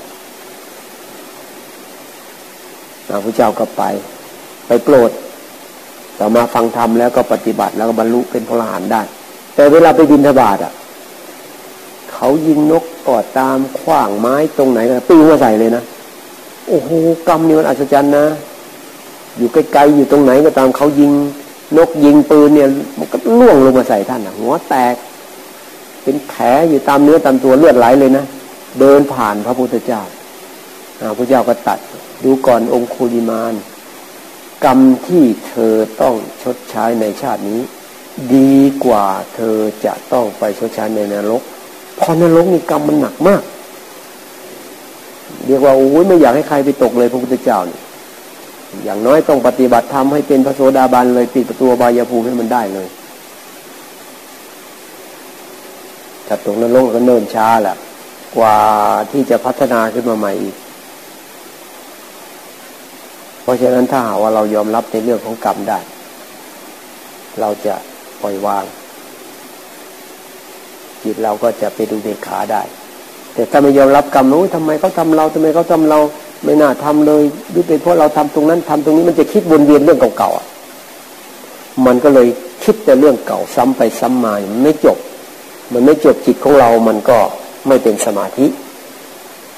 พระเจ้าก็ไป ไปโปรด ต่อมาฟังธรรมแล้วก็ปฏิบัติแล้วก็บรรลุเป็นพระอรหันต์ได้ แต่เวลาไปบินทบาทอะเขายิงนกกอดตามขว้างไม้ตรงไหนก็ปิ้วมาใส่เลยนะโอ้โหกรรมนี่มันอัศจรรย์นะ อยู่ไกลๆอยู่ตรงไหนก็ตามเขายิง นกยิงปืนเนี่ย มันก็ล่วงลงมาใส่ท่านหัวแตก เป็นแผลอยู่ตามเนื้อตามตัวเลือดไหลเลยนะเดินผ่านพระพุทธเจ้าพระพุทธเจ้าก็ตัด ดูก่อนองคุลิมาน กรรมที่เธอต้องชดใช้ในชาตินี้ ดีกว่าเธอจะต้องไปชดใช้ในนรกเพราะนรกนี่กรรมมันหนักมาก เรียกว่าโอ้ยไม่อยากให้ใครไปตกเลยพระพุทธเจ้านี่อย่างน้อยต้องปฏิบัติทำให้เป็นพระโสดาบันเลยปิดประตูบายภูมิให้มันได้เลยถ้าตกนรกก็เนิ่นช้าแหละกว่าที่จะพัฒนาขึ้นมาใหม่อีก เพราะฉะนั้นถ้าหาว่าเรายอมรับในเรื่องของกรรมได้ เราจะปล่อยวาง จิตเราก็จะไปดูเบกขาได้ แต่ถ้าไม่ยอมรับกรรมนู้ทำไมเขาทาเราทำไมเขาทาเรา ไม่น่าทำเลยหรือเป็นเพราะเราทำตรงนั้นทำตรงนี้มันจะคิดวนเวียนเรื่องเก่าๆมันก็เลยคิดแต่เรื่องเก่าซ้ำไปซ้ำมามันไม่จบ มันไม่จบจิตของเรา มันก็ไม่เป็นสมาธิ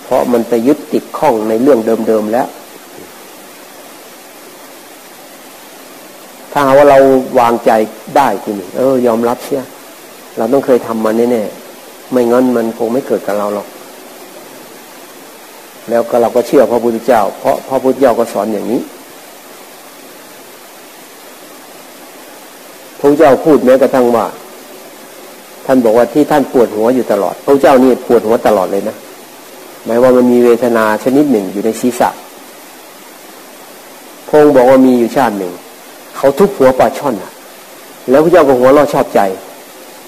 เพราะมันไปยึดติดข้องในเรื่องเดิมๆแล้ว ถ้าว่าเราวางใจได้ทีนี้เออ ยอมรับเสียเราต้องเคยทำมาแน่ๆไม่งั้นมันคงไม่เกิดกับเราหรอก แล้วก็เราก็เชื่อพระพุทธเจ้า เพราะพระพุทธเจ้าก็สอนอย่างนี้พระเจ้าพูดแม้กระทั่งว่า ท่านบอกว่าที่ท่านปวดหัวอยู่ตลอด พระเจ้านี่ปวดหัวตลอดเลยนะหมายว่ามันมีเวทนาชนิดหนึ่งอยู่ในศีรษะพงบอกว่ามีอยู่ชาติหนึ่ง เขาทุบหัวปลาช่อนแล้วพระเจ้าก็หัวเราชอบใจ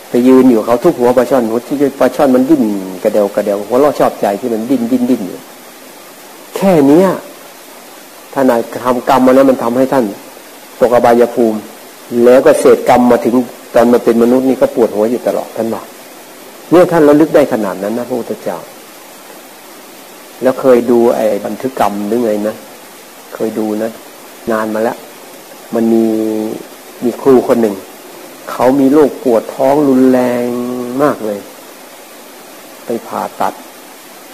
ไปยืนอยู่เขาทุบหัวปลาช่อนหัวที่ปลาช่อนมันดิ้นกระเดวกระเดวหัวเราชอบใจที่มันดิ้นดิ้นดิ้นอยู่แค่เนี้ยท่านทำกรรมมาแล้วมันทำให้ท่านตกอบายภูมิ แล้วก็เศษกรรมมาถึงตอนมาเป็นมนุษย์นี่ก็ปวดหัวอยู่ตลอดท่านบอกเนี่ยท่านระลึกได้ขนาดนั้นนะพระพุทธเจ้า แล้วเคยดูไอ้บันทึกกรรมหรือไงนะ เคยดูนะ นานมาแล้ว มันมีมีครูคนหนึ่ง เขามีโรคปวดท้องรุนแรงมากเลย ไปผ่าตัด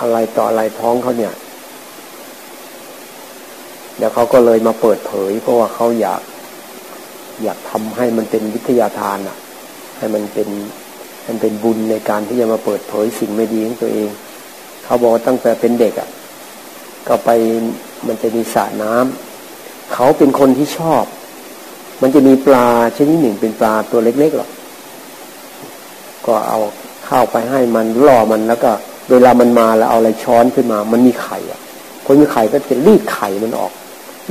อะไรต่ออะไรท้องเขาเนี่ยแล้วเขาก็เลยมาเปิดเผย เพราะว่าเขาอยาก อยากทำให้มันเป็นวิทยาทานอะ ให้มันเป็นมันเป็นบุญในการที่จะมาเปิดเผยสิ่งไม่ดีของตัวเอง เขาบอกตั้งแต่เป็นเด็กอะ ก็ไปมันจะมีสระน้ำเขาเป็นคนที่ชอบ มันจะมีปลาชนิดหนึ่งเป็นปลาตัวเล็กๆหรอก ก็เอาข้าวไปให้มันล่อมันแล้วก็ เวลามันมาแล้วเอาอะไรช้อนขึ้นมา มันมีไข่อะคนมีไข่ก็จะรีดไข่มันออก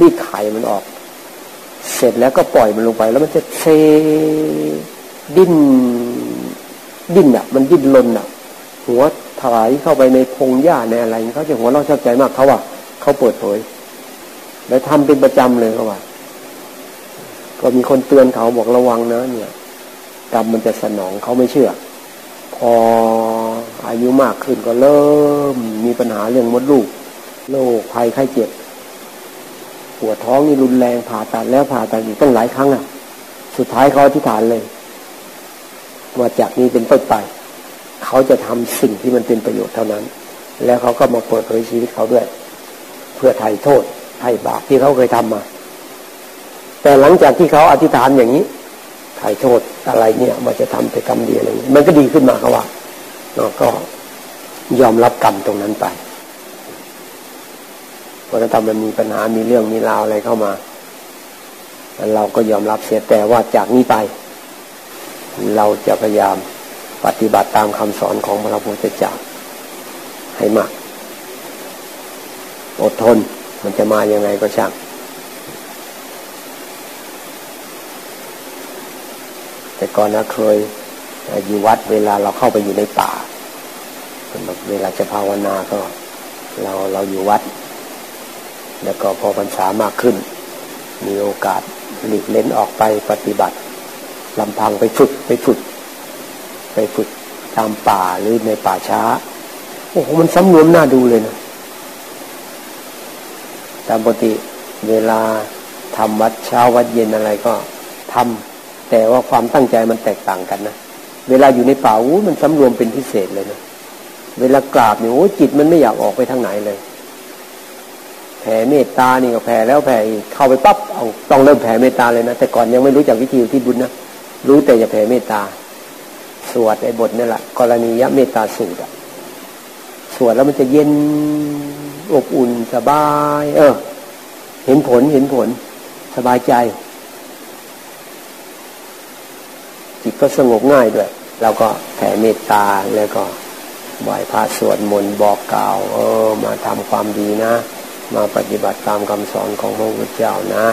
รีดไข่มันออก เสร็จแล้วก็ปล่อยมันลงไป แล้วมันจะเซดิ้นดิ้นอะ มันดิ้นลนอะ หัวถลายเข้าไปในพงหญ้าในอะไรเขาจะหัวเราชอบใจมากเขาว่าเขาเปิดเผยแล้วทำเป็นประจำเลยเขาว่า ก็มีคนเตือนเขาบอกระวังนะ เนี่ยกรรมมันจะสนองเขาไม่เชื่อ พออายุมากขึ้นก็เริ่มมีปัญหาเรื่องมดลูกโรคภัยไข้เจ็บปวดท้องนี่รุนแรงผ่าตัดแล้วผ่าตัดอีกตั้งหลายครั้งอะ สุดท้ายเขาอธิษฐานเลยว่าจากนี้เป็นต้นไป เขาจะทำสิ่งที่มันเป็นประโยชน์เท่านั้น แล้วเขาก็มาเปิดเผยชีวิตเขาด้วย เพื่อไถ่โทษไถ่บาปที่เขาเคยทำมา แต่หลังจากที่เขาอธิษฐานอย่างนี้ไถ่โทษอะไรเนี่ยมันจะทำแต่กรรมดีอะไรมันก็ดีขึ้นมาเขาว่าเราก็ยอมรับกรรมตรงนั้นไปพอถ้ามันมีปัญหามีเรื่องมีราวอะไรเข้ามาเราก็ยอมรับเสียแต่ว่าจากนี้ไป เราจะพยายามปฏิบัติตามคำสอนของพระพุทธเจ้าให้มาก อดทนมันจะมายังไงก็ช่าง แต่ก่อนนะเคยอยู่วัดเวลาเราเข้าไปอยู่ในป่าเวลาจะภาวนาก็ เราเราอยู่วัด แล้วก็พอพรรษามากขึ้น มีโอกาสหลีกเล่นออกไปปฏิบัติลำพังไปฝึกไปฝึก ไปฝึกตามป่าหรือในป่าช้า โอ้โหมันสำรวมน่าดูเลยนะตามปกติเวลาทำวัดเช้าวัดเย็นอะไรก็ทำ แต่ว่าความตั้งใจมันแตกต่างกันนะเวลาอยู่ในป่าอู้มันสำรวมเป็นพิเศษเลยนะเวลากราบเนี่ยโอ้จิตมันไม่อยากออกไปทางไหนเลย แผ่เมตตานี่ก็แผ่แล้วแผ่เข้าไปปั๊บเอาต้องเริ่มแผ่เมตตาเลยนะแต่ก่อนยังไม่รู้จักวิธีที่บุญนะรู้แต่จะแผ่เมตตา สวดไอ้บทนี่แหละกรณียะเมตตาสูตรอะสวดแล้วมันจะเย็นอบอุ่นสบาย เออ เห็นผลเห็นผล สบายใจ จิตก็สงบง่ายด้วย เราก็แผ่เมตตาแล้วก็ไหว้พระสวดมนต์บอกกล่าวเออมาทำความดีนะ มาปฏิบัติตามคำสอนของพระพุทธเจ้านะ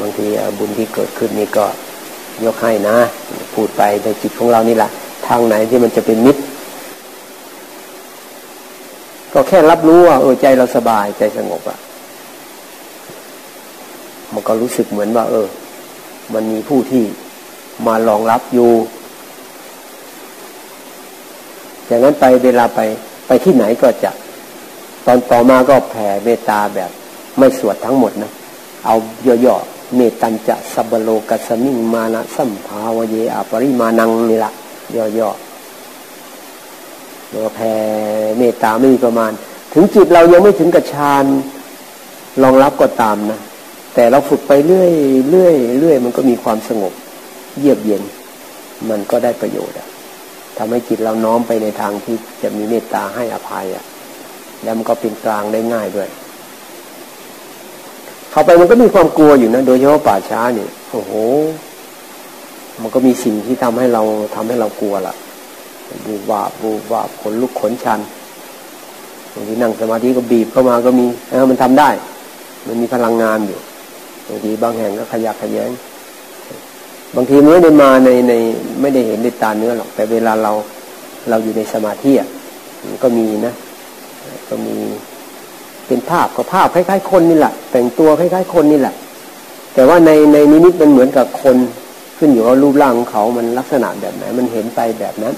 บางทีบุญที่เกิดขึ้นนี่ก็ยกให้นะ พูดไปในจิตของเรานี่แหละทางไหนที่มันจะเป็นมิตร ก็แค่รับรู้ว่าเออใจเราสบายใจสงบอะมันก็รู้สึกเหมือนว่า เออ มันมีผู้ที่ มารองรับอยู่ อย่างนั้นไปเวลาไปไปที่ไหนก็จะ ตอนต่อมาก็แผ่เมตตาแบบ ไม่สวดทั้งหมดนะ เอาย่อๆเมตัญจะสับโลกัสมิงมานะสัมภาวเยอปริมานังนี่ละย่อๆแล้วแผ่เมตตาไม่มีประมาณ ถึงจิตเรายังไม่ถึงกับฌานรองรับก็ตามนะ แต่เราฝึกไปเรื่อยเรื่อยเรื่อยมันก็มีความสงบ เยือกเย็น มันก็ได้ประโยชน์อะทำให้จิตเราน้อมไปในทางที่จะมีเมตตาให้อภัยอะแล้วมันก็เป็นกลางได้ง่ายด้วย เข้าไปมันก็มีความกลัวอยู่นะ โดยเฉพาะป่าช้าเนี่ยโอ้โห มันก็มีสิ่งที่ทำให้เราทำให้เรากลัวละบูบาบูบาขนลุกขนชันบางทีนั่งสมาธิก็บีบเข้ามาก็มีเออมันทำได้ มันมีพลังงานอยู่บางทีบางแห่งก็ขยักขยง บางทีไม่ได้มาในในไม่ได้เห็นด้วยตาเนื้อหรอก แต่เวลาเราเราอยู่ในสมาธิอะก็มีนะ ก็มีเป็นภาพก็ภาพคล้ายๆ คนนี่แหละแต่งตัวคล้าย ๆ คนนี่แหละ แต่ว่าในในนิมิตมันเหมือนกับคนขึ้นอยู่กับรูปร่างของเขามันลักษณะแบบไหน มันเห็นไปแบบนั้น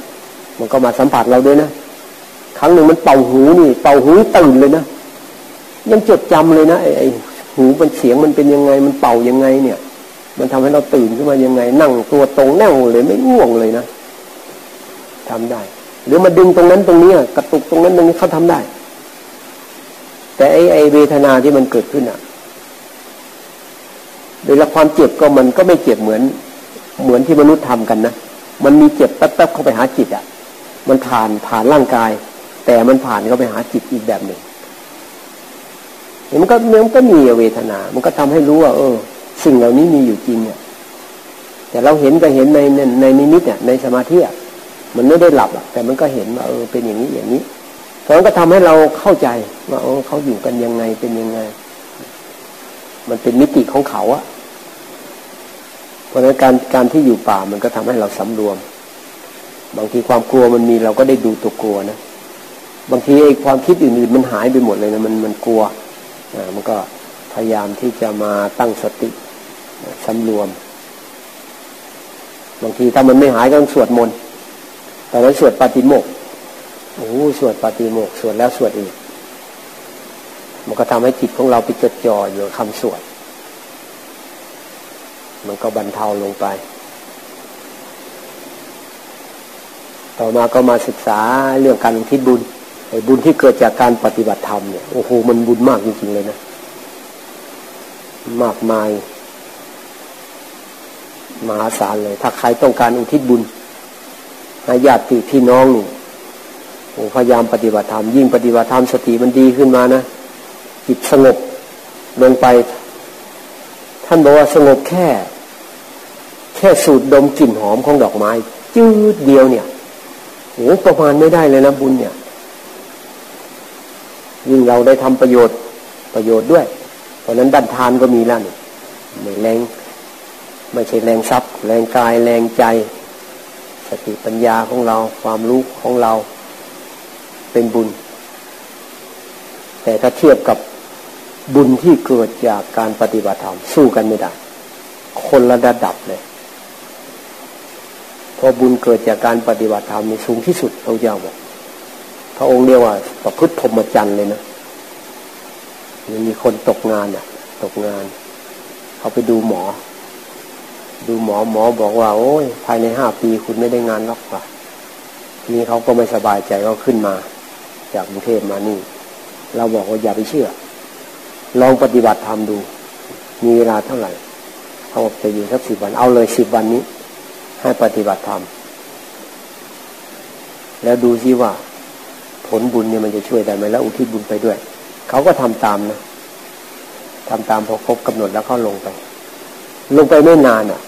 มันก็มาสัมผัสเราด้วยนะครั้งหนึ่งมันเป่าหูนี่ เป่าหูตื่นเลยนะยังจดจำเลยนะไอ้ไอหูมันเสียงมันเป็นยังไง มันเป่ายังไงเนี่ย มันทำให้เราตื่นขึ้นมายังไง นั่งตัวตรงแน่วเลยไม่ง่วงเลยนะทำได้ หรือมาดึงตรงนั้นตรงนี้กระตุกตรงนั้นตรงนี้เขาทำได้ แต่ไอ้ไอเวทนาที่มันเกิดขึ้นอะ โดยละความเจ็บก็มันก็ไม่เจ็บเหมือน เหมือนที่มนุษย์ทำกันนะมันมีเจ็บแป๊บๆเข้าไปหาจิตอะ มันผ่านผ่านร่างกาย แต่มันผ่านเข้าไปหาจิตอีกแบบหนึ่งมันก็มันก็มีเวทนา มันก็ทำให้รู้ว่า เออ สิ่งเหล่านี้มีอยู่จริงเนี่ยแต่เราเห็นก็เห็นในในในนิมิตเนี่ยในสมาธิอะมันไม่ได้หลับอะแต่มันก็เห็นว่าเออเป็นอย่างนี้อย่างนี้มันก็ทำให้เราเข้าใจว่าเขาอยู่กันยังไงเป็นยังไง มันเป็นมิติของเขาอะเพราะนั้นการการที่อยู่ป่ามันก็ทำให้เราสำรวม บางทีความกลัวมันมีเราก็ได้ดูตัวกลัวนะบางทีไอ้ความคิดอื่นๆมันหายไปหมดเลยนะมันมันกลัวอ่ามันก็พยายามที่จะมาตั้งสติ สำรวม บางทีถ้ามันไม่หายก็ต้องสวดมนต์ตอนนั้นสวดปาติโมกโอ้สวดปาติโมกสวดแล้วสวดอีก มันก็ทำให้จิตของเราไปจดจ่ออยู่คำสวด มันก็บรรเทาลงไป ต่อมาก็มาศึกษาเรื่องการอุทิศบุญไอ้บุญที่เกิดจากการปฏิบัติธรรมเนี่ยโอ้โหมันบุญมากจริงๆเลยนะ มากมาย มหาศาลเลย ถ้าใครต้องการอุทิศบุญให้ญาติพี่น้องนี่พยายามปฏิบัติธรรมยิ่งปฏิบัติธรรมสติมันดีขึ้นมานะจิตสงบลงไป ท่านบอกว่าสงบแค่ แค่สูดดมกลิ่นหอมของดอกไม้ จืดเดียวเนี่ยโอ้ประมาณไม่ได้เลยนะบุญเนี่ย ยิ่งเราได้ทำประโยชน์ประโยชน์ด้วย เพราะนั้นด้านทานก็มีแล้วนี่ไม่แรง ไม่ใช่แรงทรัพย์ แรงกายแรงใจ สติปัญญาของเราความรู้ของเราเป็นบุญ แต่ถ้าเทียบกับบุญที่เกิดจากการปฏิบัติธรรมสู้กันไม่ได้ คนละระดับเลยพอบุญเกิดจากการปฏิบัติธรรมมีสูงที่สุดเราเจ้าบอกพระองค์เรียกว่าประพฤติพรหมจรรย์เลยนะมีคนตกงานอะ ตกงาน เขาไปดูหมอ ดูหมอหมอบอกว่า โอ้ย ภายในห้าปีคุณไม่ได้งานหรอกว่ะนี่เขาก็ไม่สบายใจก็ขึ้นมา จากกรุงเทพมานี่ เราบอกว่าอย่าไปเชื่อ ลองปฏิบัติธรรมดู มีเวลาเท่าไหร่เขาบอกจะอยู่สักสิบวัน เอาเลยสิบวันนี้ ให้ปฏิบัติธรรมแล้วดูซิว่า ผลบุญเนี่ยมันจะช่วยได้ไหมแล้วอุทิศบุญไปด้วย เขาก็ทำตามนะทำตามพอครบกำหนดแล้วเขาลงไป ลงไปไม่นานอะ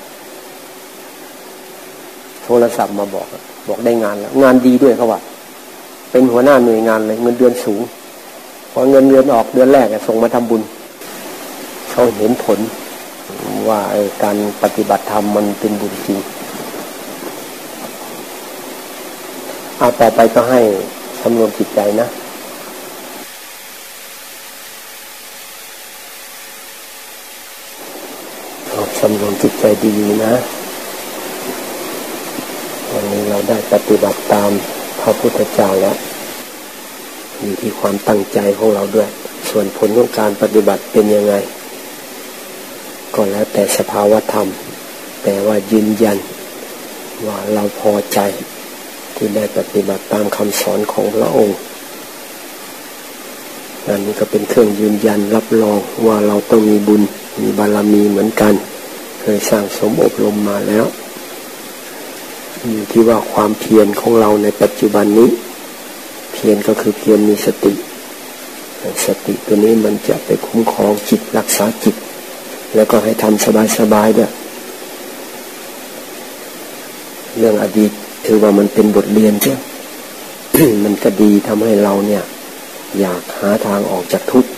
โทรศัพท์มาบอก บอกได้งานแล้ว งานดีด้วยเขาว่า เป็นหัวหน้าหน่วยงานเลย เงินเดือนสูง พอเงินเดือนออกเดือนแรกส่งมาทำบุญเขาเห็นผลว่าการปฏิบัติธรรมมันเป็นบุญจริงเอาต่อไปก็ให้สำรวมจิตใจนะสำรวมจิตใจดีๆนะ วันนี้เราได้ปฏิบัติตามพระพุทธเจ้าแล้วอยู่ที่ความตั้งใจของเราด้วย ส่วนผลของการปฏิบัติเป็นยังไง ก็แล้วแต่สภาวธรรม แต่ว่ายืนยัน ว่าเราพอใจที่ได้ปฏิบัติตามคำสอนของพระองค์อันนี้ก็เป็นเครื่องยืนยันรับรองว่าเราต้องมีบุญมีบารมีเหมือนกัน เคยสร้างสมอบรมมาแล้ว อยู่ที่ว่าความเพียรของเราในปัจจุบันนี้ เพียรก็คือเพียรมีสติ สติตัวนี้มันจะไปคุ้มครองจิตรักษาจิต แล้วก็ให้ทำสบายๆด้วยเรื่องอดีตถือว่ามันเป็นบทเรียนใช่มันก็ดีทำให้เราเนี่ย อยากหาทางออกจากทุกข์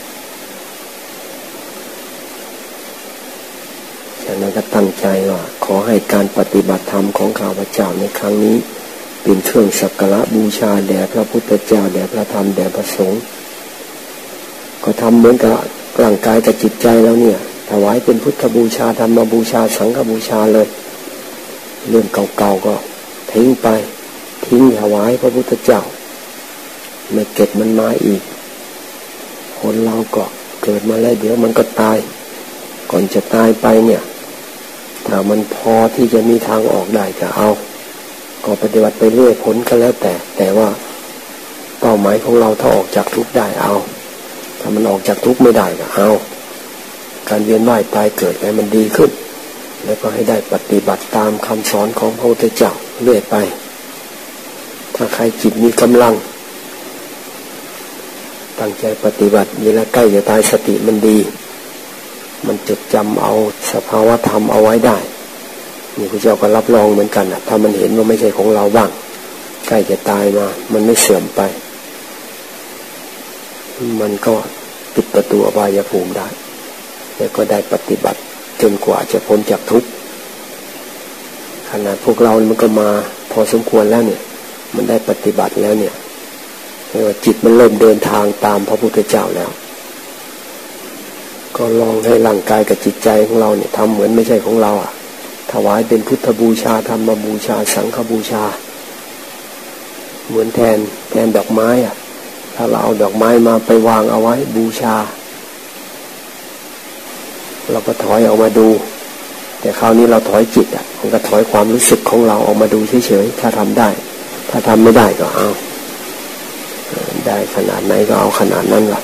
ฉะนั้น ก็ตั้งใจว่าขอให้การปฏิบัติธรรมของข้าพเจ้าในครั้งนี้ เป็นเครื่องสักการะบูชาแด่พระพุทธเจ้าแด่พระธรรมแด่พระสงฆ์ก็ทำเหมือนกับร่างกายกับจิตใจแล้วเนี่ยถวายเป็นพุทธบูชาธรรมบูชาสังฆบูชาเลย เรื่องเก่าๆก็ทิ้งไป ทิ้งถวายพระพุทธเจ้าไม่เก็บมันมาอีก คนเราก็เกิดมาแล้วเดี๋ยวมันก็ตาย ก่อนจะตายไปเนี่ย ถ้ามันพอที่จะมีทางออกได้ก็เอา ก็ปฏิบัติไปเรื่อยผลก็แล้วแต่ แต่ว่าเป้าหมายของเราถ้าออกจากทุกข์ได้เอา ถ้ามันออกจากทุกข์ไม่ได้ก็เอา การเวียนว่ายตายเกิดให้มันดีขึ้น แล้วก็ให้ได้ปฏิบัติตามคำสอนของพระพุทธเจ้าเรื่อยไป ถ้าใครจิตมีกำลัง ตั้งใจปฏิบัติเวลาใกล้จะตายสติมันดี มันจดจำเอาสภาวะธรรมเอาไว้ได้นี่พระเจ้าก็รับรองเหมือนกันอะถ้ามันเห็นว่าไม่ใช่ของเราบ้าง ใกล้จะตายมา มันไม่เสื่อมไป มันก็ปิดประตูอบายภูมิได้ แล้วก็ได้ปฏิบัติจนกว่าจะพ้นจากทุกข์นาดพวกเรามันก็มาพอสมควรแล้วเนี่ย มันได้ปฏิบัติแล้วเนี่ยเรียกว่าจิตมันเริ่มเดินทางตามพระพุทธเจ้าแล้ว ก็ลองให้ร่างกายกับจิตใจของเราเนี่ยทำเหมือนไม่ใช่ของเราอะ ถวายเป็นพุทธบูชาธรรมบูชา สังฆบูชา เหมือนแทนแทนดอกไม้อะ ถ้าเราเอาดอกไม้มาไปวางเอาไว้บูชา เราก็ถอยออกมาดู แต่คราวนี้เราถอยจิตอะมันก็ถอยความรู้สึกของเราออกมาดูเฉยๆถ้าทำได้ ถ้าทำไม่ได้ก็เอาได้ขนาดไหนก็เอาขนาดนั้นละ